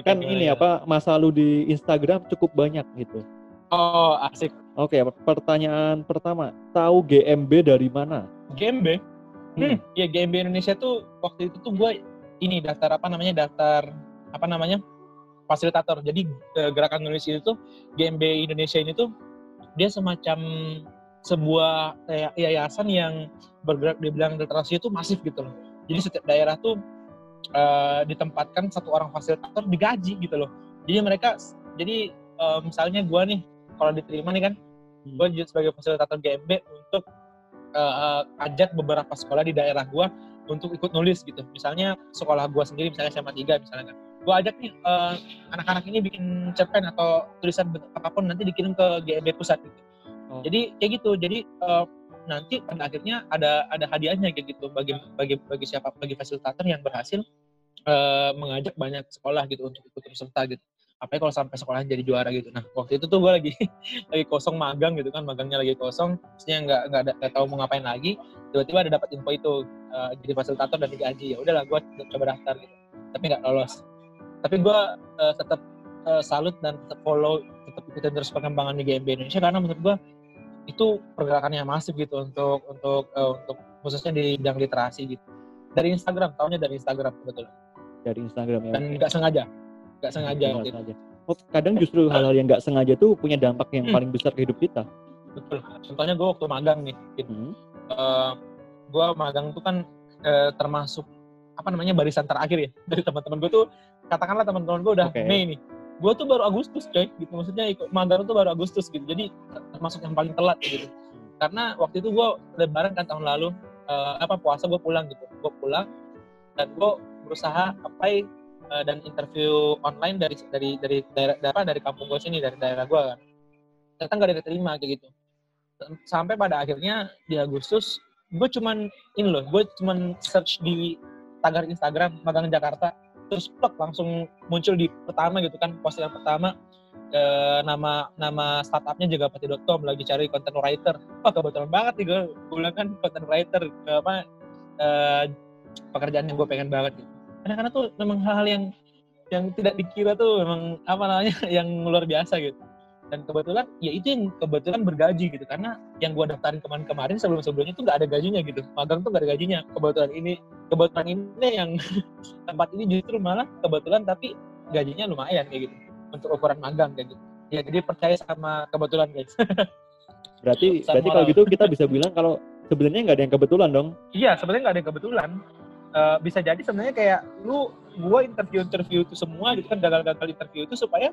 okay, kan ini ya. apa masa lu di Instagram cukup banyak gitu oh asik Oke, pertanyaan pertama, tahu GMB dari mana? GMB? Hmm, hmm. ya GMB Indonesia tuh waktu itu tuh gue ini daftar apa namanya daftar apa namanya fasilitator. Jadi gerakan Indonesia itu GMB Indonesia ini tuh dia semacam sebuah kayak yayasan yang bergerak di bidang literasi itu masif gitu loh. Jadi setiap daerah tuh uh, ditempatkan satu orang fasilitator digaji gitu loh. Jadi mereka jadi uh, misalnya gue nih kalau diterima nih kan hmm. gue jadi sebagai fasilitator GMB untuk uh, ajak beberapa sekolah di daerah gue untuk ikut nulis gitu misalnya sekolah gue sendiri misalnya SMA 3 misalnya kan gue ajak nih uh, anak-anak ini bikin cerpen atau tulisan apa pun nanti dikirim ke GMB pusat gitu oh. jadi kayak gitu jadi uh, nanti pada akhirnya ada ada hadiahnya gitu. Bagi bagi bagi siapa bagi fasilitator yang berhasil uh, mengajak banyak sekolah gitu untuk ikut serta gitu. Apalagi kalau sampai sekolah jadi juara gitu. Nah waktu itu tuh gue lagi lagi kosong magang gitu kan magangnya lagi kosong maksudnya nggak nggak nggak tahu mau ngapain lagi tiba-tiba ada dapat info itu uh, jadi fasilitator dan digaji. Ya udahlah gue coba daftar gitu. Tapi nggak lolos. Tapi gue uh, tetap uh, salut dan tetap follow tetap ikutin terus perkembangan di GMB Indonesia karena menurut gue itu pergerakannya masif gitu untuk untuk uh, untuk khususnya di bidang literasi gitu. Dari Instagram tahunya dari Instagram betul dari Instagram ya. Dan nggak sengaja nggak sengaja nggak sengaja oh, kadang justru hal-hal yang nggak sengaja tuh punya dampak yang hmm. paling besar ke hidup kita. Betul. Contohnya gue waktu magang nih gitu. hmm. uh, eh, gue magang tuh kan uh, termasuk apa namanya barisan terakhir ya. Dari teman-teman gue tuh katakanlah teman-teman gue udah okay. Mei nih gue tuh baru Agustus coy gitu. Maksudnya ikut magang tuh baru Agustus gitu. Jadi termasuk yang paling telat gitu. Karena waktu itu gue lebaran kan tahun lalu uh, apa puasa gue pulang gitu. Gue pulang dan gue berusaha apply uh, dan interview online dari dari dari daerah apa dari kampung gue sini dari daerah gue kan. Ternyata nggak diterima kayak gitu. Sampai pada akhirnya di Agustus gue cuman ini loh gue cuman search di tagar Instagram magang Jakarta terus plek langsung muncul di pertama gitu kan postingan pertama. E, nama nama startupnya juga pati.com lagi cari content writer. Wah kebetulan banget nih gue bilang kan content writer apa e, pekerjaan yang gue pengen banget gitu. Kadang-kadang tuh memang hal-hal yang yang tidak dikira tuh memang apa namanya yang luar biasa gitu dan kebetulan ya itu yang kebetulan bergaji gitu. Karena yang gue daftarin kemarin-kemarin sebelum-sebelumnya tuh nggak ada gajinya gitu. Magang tuh nggak ada gajinya. Kebetulan ini kebetulan ini yang tempat ini justru malah kebetulan tapi gajinya lumayan kayak gitu. Untuk ukuran magang kayak gitu. Ya jadi percaya sama kebetulan guys. Berarti berarti kalau gitu kita bisa bilang kalau sebenarnya nggak ada yang kebetulan dong? Iya sebenarnya nggak ada yang kebetulan. Uh, bisa jadi sebenarnya kayak lu gue interview interview itu semua gitu kan gagal-gagal interview itu supaya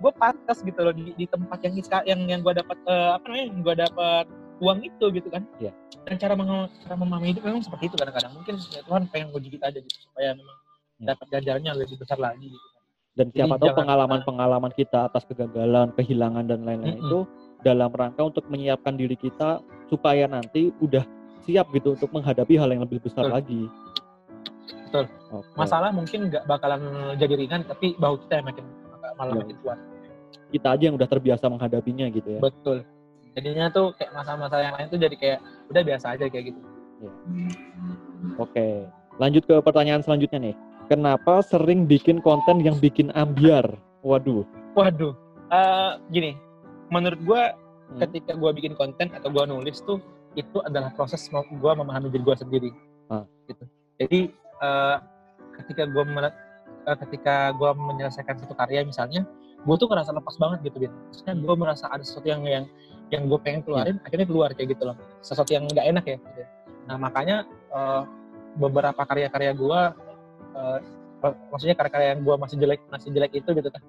gue pantas gitu loh di, di tempat yang yang yang gue dapat uh, apa namanya gue dapat uang itu gitu kan yeah. dan cara meng, cara memahami itu memang seperti itu kadang-kadang mungkin ya Tuhan pengen gue kita aja gitu supaya memang yeah. dapat ganjarannya lebih besar lagi gitu kan. dan siapa tahu pengalaman-pengalaman kita atas kegagalan kehilangan dan lain-lain mm -hmm. itu dalam rangka untuk menyiapkan diri kita supaya nanti udah siap gitu untuk menghadapi hal yang lebih besar Betul. lagi betul okay. masalah mungkin nggak bakalan jadi ringan tapi bau kita yang makin malah ya. makin kuat kita aja yang udah terbiasa menghadapinya gitu ya betul jadinya tuh kayak masalah-masalah yang lain tuh jadi kayak udah biasa aja kayak gitu ya. oke okay. lanjut ke pertanyaan selanjutnya nih kenapa sering bikin konten yang bikin ambiar waduh waduh uh, gini menurut gue hmm. ketika gue bikin konten atau gue nulis tuh itu adalah proses gue memahami diri gue sendiri ah. gitu jadi uh, ketika gue uh, ketika gue menyelesaikan satu karya misalnya gue tuh ngerasa lepas banget gitu gitu maksudnya gue merasa ada sesuatu yang yang yang gue pengen keluarin yeah. akhirnya keluar kayak gitu loh sesuatu yang nggak enak ya gitu. nah makanya uh, beberapa karya-karya gue uh, maksudnya karya-karya yang gue masih jelek masih jelek itu gitu kan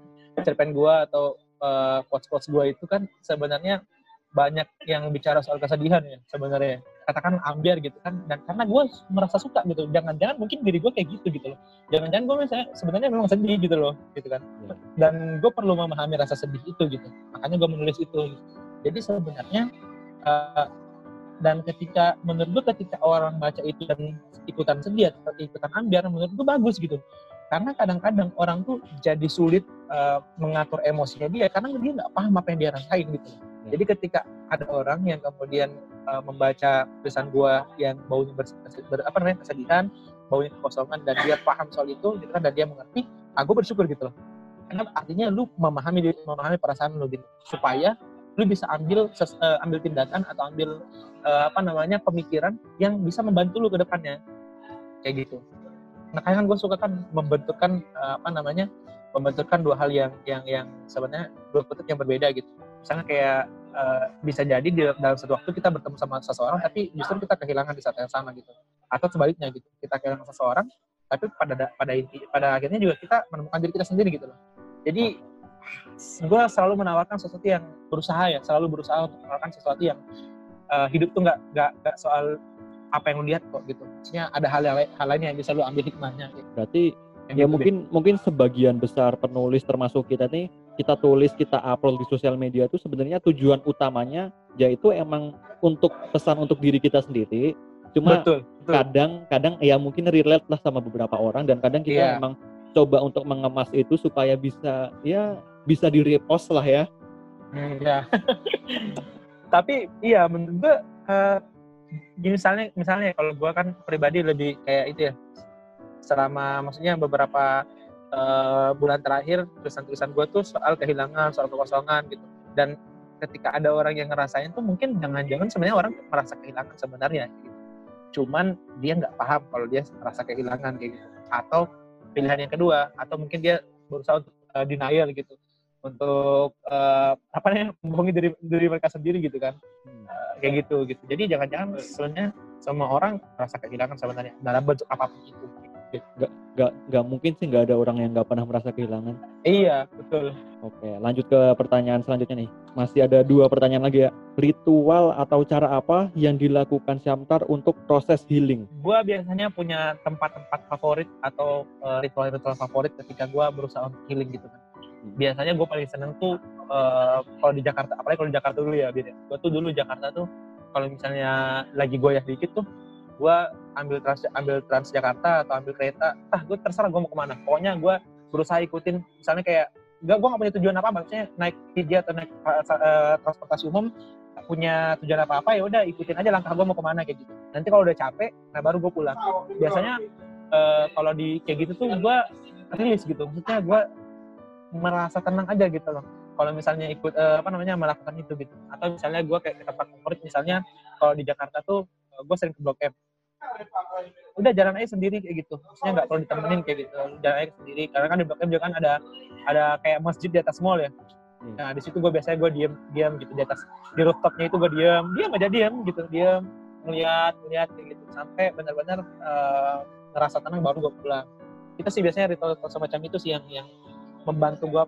cerpen gue atau uh, quotes-quotes gue itu kan sebenarnya banyak yang bicara soal kesedihan ya sebenarnya. Katakan ambiar gitu kan. Dan karena gue merasa suka gitu. Jangan-jangan mungkin diri gue kayak gitu gitu loh. Jangan-jangan gue misalnya sebenarnya memang sedih gitu loh gitu kan. Iya. dan gue perlu memahami rasa sedih itu gitu. Makanya gue menulis itu. Gitu. jadi sebenarnya uh, dan ketika menurut gue ketika orang baca itu dan ikutan sedih atau ikutan ambiar menurut gue bagus gitu. Karena kadang-kadang orang tuh jadi sulit uh, mengatur emosinya dia karena dia nggak paham apa yang dia rasain gitu Ya. Jadi ketika ada orang yang kemudian uh, membaca tulisan gua yang baunya ber, ber, namanya kesedihan, baunya kekosongan dan dia paham soal itu, gitu kan, dan dia mengerti, aku ah, bersyukur gitu loh. Karena artinya lu memahami memahami perasaan lu gitu, supaya lu bisa ambil ses, uh, ambil tindakan atau ambil uh, apa namanya pemikiran yang bisa membantu lu ke depannya. Kayak gitu. Nah, kan gue suka kan membentukkan uh, apa namanya membenturkan dua hal yang yang yang sebenarnya dua kutub yang berbeda gitu. Misalnya kayak uh, bisa jadi di dalam satu waktu kita bertemu sama seseorang tapi justru kita kehilangan di saat yang sama gitu. Atau sebaliknya gitu. Kita kehilangan seseorang tapi pada pada inti pada akhirnya juga kita menemukan diri kita sendiri gitu loh. Jadi gue selalu menawarkan sesuatu yang berusaha ya, selalu berusaha untuk menawarkan sesuatu yang uh, hidup tuh nggak nggak soal apa yang lu lihat kok gitu. Maksudnya ada hal, -hal, hal lain yang bisa lu ambil hikmahnya. Gitu. Berarti ya mungkin mungkin sebagian besar penulis termasuk kita nih kita tulis kita upload di sosial media itu sebenarnya tujuan utamanya yaitu emang untuk pesan untuk diri kita sendiri cuma betul, betul. kadang kadang ya mungkin relate lah sama beberapa orang dan kadang kita Iya. memang coba untuk mengemas itu supaya bisa ya bisa di repost lah ya Hmm, ya. Tapi iya menurut gue gini misalnya misalnya kalau gue kan pribadi lebih kayak itu ya selama maksudnya beberapa eh, bulan terakhir tulisan-tulisan gue tuh soal kehilangan soal kekosongan gitu. Dan ketika ada orang yang ngerasain tuh mungkin jangan-jangan sebenarnya orang merasa kehilangan sebenarnya gitu. cuman dia nggak paham kalau dia merasa kehilangan kayak gitu. Atau pilihan yang kedua atau mungkin dia berusaha untuk eh, denial gitu. Untuk eh, apa namanya membohongi diri, diri mereka sendiri gitu kan. Eh, kayak gitu gitu. Jadi jangan-jangan sebenarnya semua orang merasa kehilangan sebenarnya. Dalam bentuk apa pun itu nggak nggak mungkin sih nggak ada orang yang nggak pernah merasa kehilangan. Iya betul. Oke lanjut ke pertanyaan selanjutnya nih. Masih ada dua pertanyaan lagi ya. Ritual atau cara apa yang dilakukan Syamtar untuk proses healing? Gua biasanya punya tempat-tempat favorit atau eh, ritual-ritual favorit ketika gua berusaha untuk healing gitu kan. Biasanya gue paling seneng tuh eh, kalau di Jakarta apalagi kalau di Jakarta dulu ya beda gue tuh dulu Jakarta tuh kalau misalnya lagi goyah dikit tuh gue ambil trans ambil trans Jakarta atau ambil kereta ah gue terserah gue mau ke mana. Pokoknya gue berusaha ikutin misalnya kayak gak gue gak punya tujuan apa maksudnya naik TJ atau naik eh, transportasi umum punya tujuan apa apa ya udah ikutin aja langkah gue mau ke mana kayak gitu. Nanti kalau udah capek nah baru gue pulang. Biasanya eh, kalau di kayak gitu tuh gue rilis gitu. Maksudnya gue merasa tenang aja gitu loh. Kalau misalnya ikut eh, apa namanya melakukan itu gitu. Atau misalnya gue kayak ke tempat favorit misalnya kalau di Jakarta tuh gue sering ke Blok M udah jalan aja sendiri kayak gitu. Maksudnya nggak perlu ditemenin kayak gitu. Jalan aja sendiri. Karena kan di M juga kan ada ada kayak masjid di atas mall ya. Hmm. nah di situ gue biasanya gue diem diem gitu. Di atas di rooftopnya itu gue diem. Diem aja diem gitu. Diem ngeliat ngeliat kayak gitu. Sampai benar-benar eh, ngerasa tenang baru gue pulang. Itu sih biasanya ritual semacam itu sih yang yang membantu gue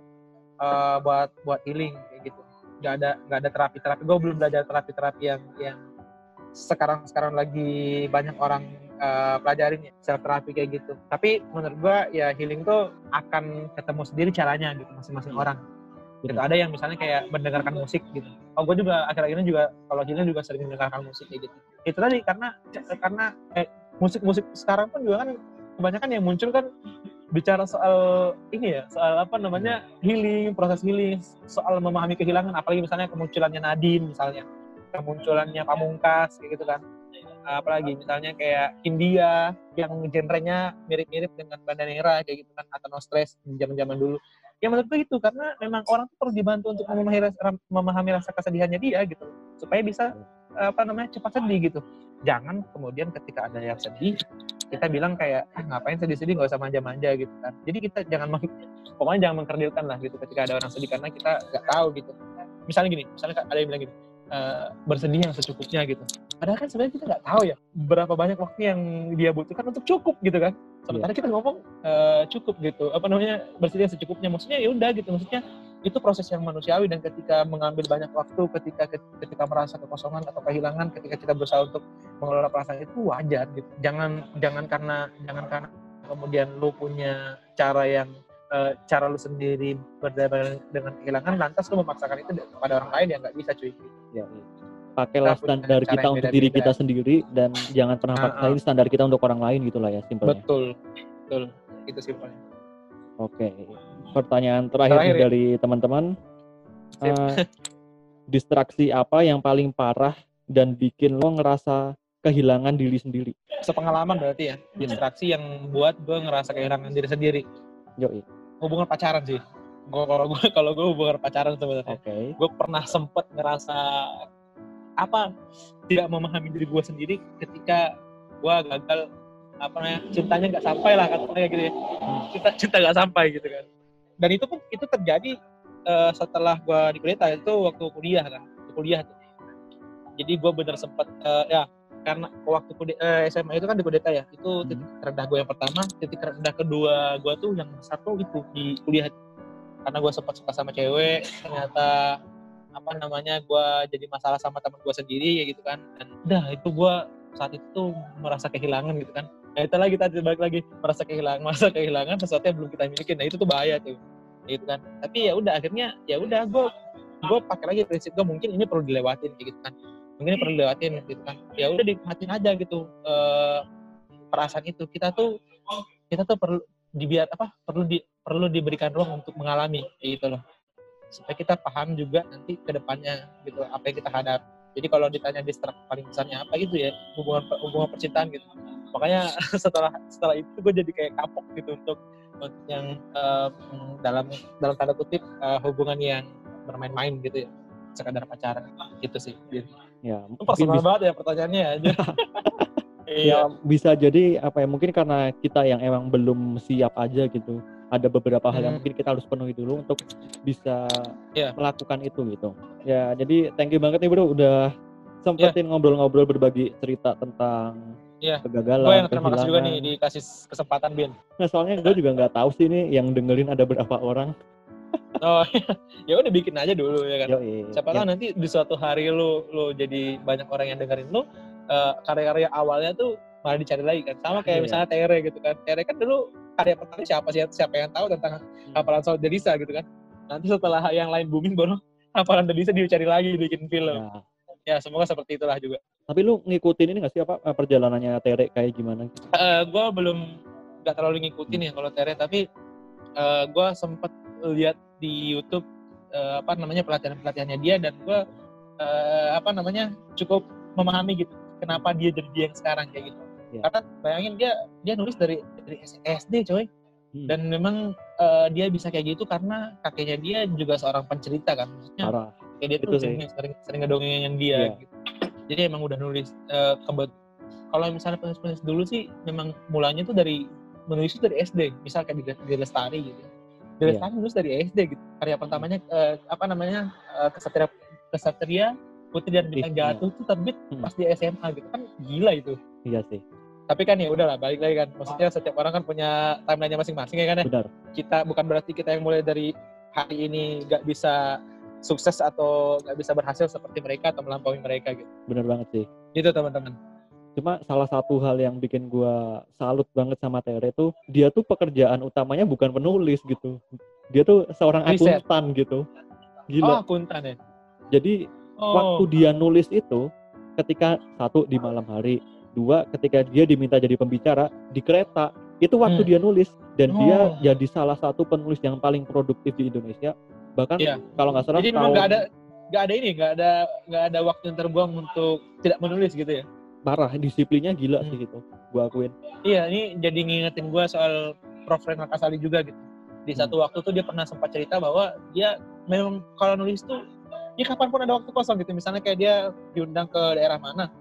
uh, buat buat healing kayak gitu. Nggak ada nggak ada terapi terapi gue belum belajar terapi terapi yang yang sekarang sekarang lagi banyak orang uh, pelajarin ya self terapi kayak gitu. Tapi menurut gue ya healing tuh akan ketemu sendiri caranya gitu masing-masing orang. Gitu. Ada yang misalnya kayak mendengarkan musik gitu. Oh gue juga akhir-akhir ini juga kalau healing juga sering mendengarkan musik kayak gitu. Itu tadi karena karena eh, musik-musik sekarang pun juga kan kebanyakan yang muncul kan bicara soal ini ya soal apa namanya healing proses healing soal memahami kehilangan. Apalagi misalnya kemunculannya Nadine misalnya kemunculannya Pamungkas kayak gitu kan. Apalagi misalnya kayak India yang genrenya mirip-mirip dengan Bandanera kayak gitu kan atau No Stress zaman-zaman dulu. Ya gue itu karena memang orang tuh perlu dibantu untuk memahami rasa, memahami rasa kesedihannya dia gitu. Supaya bisa apa namanya cepat sedih gitu. Jangan kemudian ketika ada yang sedih kita bilang kayak ah ngapain sedih-sedih nggak usah manja-manja gitu kan. Jadi kita jangan pokoknya jangan mengkerdilkan lah gitu. Ketika ada orang sedih karena kita nggak tahu gitu. Misalnya gini misalnya ada yang bilang gini "Eh, bersedih yang secukupnya gitu. Padahal kan sebenarnya kita nggak tahu ya berapa banyak waktu yang dia butuhkan untuk cukup gitu kan. Sementara kita ngomong eh, cukup gitu. Apa namanya bersedih yang secukupnya. Maksudnya ya udah gitu. Maksudnya itu proses yang manusiawi dan ketika mengambil banyak waktu ketika ketika merasa kekosongan atau kehilangan ketika kita berusaha untuk mengelola perasaan itu wajar gitu. Jangan jangan karena jangan karena kemudian lu punya cara yang eh, cara lu sendiri berdamai dengan kehilangan lantas lu memaksakan itu kepada orang lain yang nggak bisa cuy ya, iya. pakailah standar kita untuk diri kita sendiri dan jangan pernah Ah, paksain standar kita untuk orang lain gitulah ya simpelnya betul betul itu simpelnya Oke, pertanyaan terakhir, Terakhir ya? dari teman-teman. Eh, distraksi apa yang paling parah dan bikin lo ngerasa kehilangan diri sendiri? sepengalaman berarti ya distraksi yang buat gue ngerasa kehilangan diri sendiri Yoi. Hubungan pacaran sih. Gue kalau gue kalau gue hubungan pacaran sebenarnya. Oke. gue pernah sempet ngerasa apa tidak memahami diri gue sendiri ketika gue gagal apa namanya cintanya nggak sampai lah katanya gitu ya. Cinta cinta nggak sampai gitu kan. Dan itu pun itu terjadi eh, setelah gue di kudeta itu waktu kuliah kan waktu kuliah tuh. Jadi gue bener sempet eh, ya karena waktu kude- eh, SMA itu kan di kudeta ya itu Hmm. titik terendah gue yang pertama titik terendah kedua gue tuh yang satu itu di kuliah. Karena gue sempat suka sama cewek ternyata apa namanya gue jadi masalah sama teman gue sendiri ya gitu kan. Dan udah itu gue saat itu tuh merasa kehilangan gitu kan. Nah itu lagi tadi balik lagi merasa kehilangan merasa kehilangan sesuatu yang belum kita miliki. Nah itu tuh bahaya tuh gitu kan. Tapi ya udah akhirnya ya udah gue gue pakai lagi prinsip gue mungkin ini perlu dilewatin gitu kan mungkin perlu lewatin gitu kan. Ya udah nikmatin aja gitu eh, perasaan itu. Kita tuh kita tuh perlu dibiar apa perlu di perlu diberikan ruang untuk mengalami gitu loh. Supaya kita paham juga nanti ke depannya gitu apa yang kita hadap. Jadi kalau ditanya distrak paling besarnya apa gitu ya hubungan hubungan percintaan gitu. Makanya setelah setelah itu gue jadi kayak kapok gitu untuk yang eh, dalam dalam tanda kutip eh, hubungan yang bermain-main gitu ya sekadar pacaran gitu sih Bin. Ya, Itu personal bisa, banget ya pertanyaannya aja ya iya bisa jadi apa ya mungkin karena kita yang emang belum siap aja gitu. Ada beberapa hal yang Hmm. mungkin kita harus penuhi dulu untuk bisa Iya. melakukan itu gitu. Ya, jadi thank you banget nih Bro udah sempetin ngobrol-ngobrol berbagi cerita tentang Iya. kegagalan, gue yang terima kasih juga nih dikasih kesempatan Bin Nah, soalnya gue juga nggak tahu sih nih yang dengerin ada berapa orang. Oh ya udah bikin aja dulu ya kan Yoi. siapa Ya, tahu nanti di suatu hari lu lu jadi banyak orang yang dengerin lu eh, karya-karya awalnya tuh malah dicari lagi kan sama kayak Iya. misalnya Tere gitu kan Tere kan dulu karya pertama siapa sih siapa yang tahu tentang Hmm. hafalan soal Delisa gitu kan nanti setelah yang lain booming baru hafalan Delisa dicari lagi bikin film ya. ya semoga seperti itulah juga Tapi lu ngikutin ini nggak sih apa eh, perjalanannya Tere kayak gimana? gue belum nggak terlalu ngikutin ya kalau Tere tapi gue sempet lihat di YouTube eh, apa namanya pelatihan pelatihannya dia dan gue apa namanya cukup memahami gitu kenapa dia jadi dia yang sekarang kayak gitu Iya. karena bayangin dia dia nulis dari dari SD coy Hmm. dan memang eh, dia bisa kayak gitu karena kakeknya dia juga seorang pencerita kan maksudnya Parah. kayak dia Itu tuh sih. sering, sering sering ngedongengin dia Iya. gitu. jadi emang udah nulis eh, kebet kalau misalnya penulis-penulis dulu sih memang mulanya tuh dari menulis itu dari SD misal kayak di, di Lestari gitu di Iya. Lestari nulis dari SD gitu karya pertamanya eh, apa namanya eh, kesatria kesatria Putri dan Bintang Iya. Jatuh tuh terbit Hmm. pas di SMA gitu kan gila itu Iya sih, tapi kan ya udahlah balik lagi kan maksudnya setiap orang kan punya timelinenya masing-masing ya kan ya benar. kita bukan berarti kita yang mulai dari hari ini nggak bisa sukses atau nggak bisa berhasil seperti mereka atau melampaui mereka gitu. Benar banget sih. Gitu teman-teman. Cuma salah satu hal yang bikin gua salut banget sama Tere tuh dia tuh pekerjaan utamanya bukan penulis gitu. Dia tuh seorang Riset. akuntan gitu. Oh, Gila. akuntan ya. Jadi Oh, waktu dia nulis itu ketika satu di malam hari, dua ketika dia diminta jadi pembicara di kereta, itu waktu Hmm. dia nulis dan dia Oh. jadi salah satu penulis yang paling produktif di Indonesia. Bahkan Iya. kalau nggak salah jadi memang tahun nggak ada nggak ada ini, nggak ada nggak ada waktu yang terbuang untuk tidak menulis gitu ya. Parah disiplinnya gila Hmm. sih gitu. Gua akuin. Iya, ini jadi ngingetin gue soal Prof. Renal Kasali juga gitu. Di Hmm. satu waktu tuh dia pernah sempat cerita bahwa dia memang kalau nulis tuh ya kapan pun ada waktu kosong gitu. Misalnya kayak dia diundang ke daerah mana,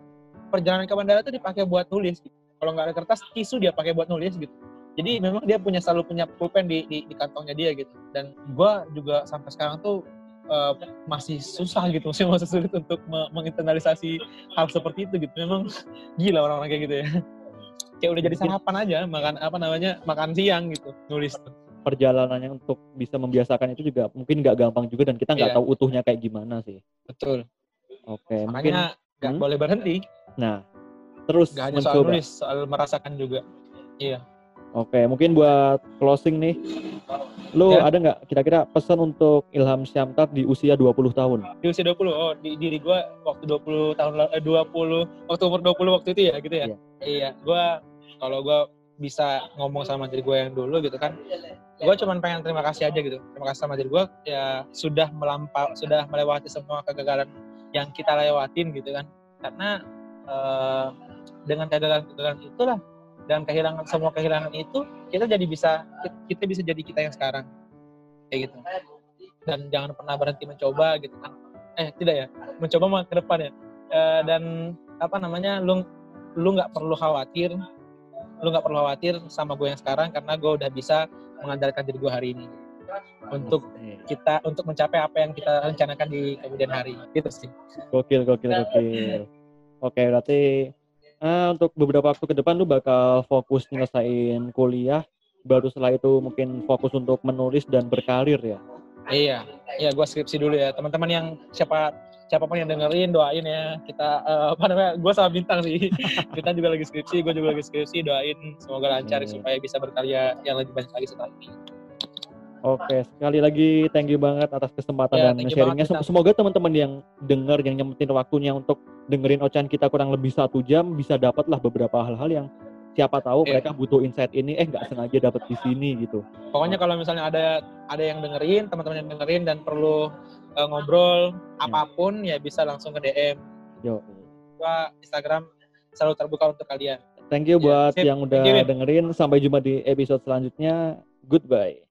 perjalanan ke bandara tuh dipakai buat nulis. Gitu. Kalau nggak ada kertas, tisu dia pakai buat nulis gitu. Jadi memang dia punya selalu punya pulpen di, di, di kantongnya dia gitu. Dan gue juga sampai sekarang tuh eh, masih susah gitu, masih masih sulit untuk me- menginternalisasi hal seperti itu gitu. Memang gila orang-orang kayak gitu ya kayak udah jadi sarapan aja makan apa namanya makan siang gitu nulis Perjalanannya untuk bisa membiasakan itu juga mungkin nggak gampang juga dan kita nggak Iya. tahu utuhnya kayak gimana sih. betul Oke, mungkin makanya nggak Hmm? boleh berhenti nah terus nggak hanya soal mencoba. nulis soal merasakan juga iya Oke, mungkin buat closing nih, lu Ya. ada nggak kira-kira pesan untuk Ilham Syamtar di usia 20 tahun? di usia 20 oh di diri gua waktu 20 tahun eh, 20 waktu umur 20 waktu itu ya gitu ya Iya. iya gua kalau gua bisa ngomong sama diri gue yang dulu gitu kan gue cuman pengen terima kasih aja gitu terima kasih sama diri gue ya sudah melampau sudah melewati semua kegagalan yang kita lewatin gitu kan karena eh, dengan kegagalan-kegagalan itulah dan kehilangan semua kehilangan itu kita jadi bisa kita bisa jadi kita yang sekarang. Kayak gitu. Dan jangan pernah berhenti mencoba gitu kan. Eh tidak ya. Mencoba mah ke depan ya. Eh, dan apa namanya lu lu nggak perlu khawatir lu nggak perlu khawatir sama gue yang sekarang karena gue udah bisa mengandalkan diri gue hari ini. Untuk kita untuk mencapai apa yang kita rencanakan di kemudian hari. Gitu sih. Gokil, gokil, gokil. Oke, berarti eh, untuk beberapa waktu ke depan lu bakal fokus nyelesain kuliah, baru setelah itu mungkin fokus untuk menulis dan berkarir ya. iya iya gue skripsi dulu ya teman-teman yang siapa siapa pun yang dengerin doain ya kita eh, apa namanya gue sama bintang sih kita juga lagi skripsi gue juga lagi skripsi doain semoga lancar Amin. supaya bisa berkarya yang lebih banyak lagi setelah ini Oke, sekali lagi thank you banget atas kesempatan Ya, dan sharingnya. banget. Semoga teman-teman yang dengar, yang nyempetin waktunya untuk dengerin ocehan kita kurang lebih satu jam bisa dapat lah beberapa hal-hal yang siapa tahu Iya. mereka butuh insight ini eh nggak sengaja dapat di sini gitu. Pokoknya kalau misalnya ada ada yang dengerin, teman-teman yang dengerin dan perlu eh, ngobrol apa pun ya bisa langsung ke DM. Yo. Gua Instagram selalu terbuka untuk kalian. Thank you Ya, buat sip. yang udah you, dengerin. Sampai jumpa di episode selanjutnya. Goodbye.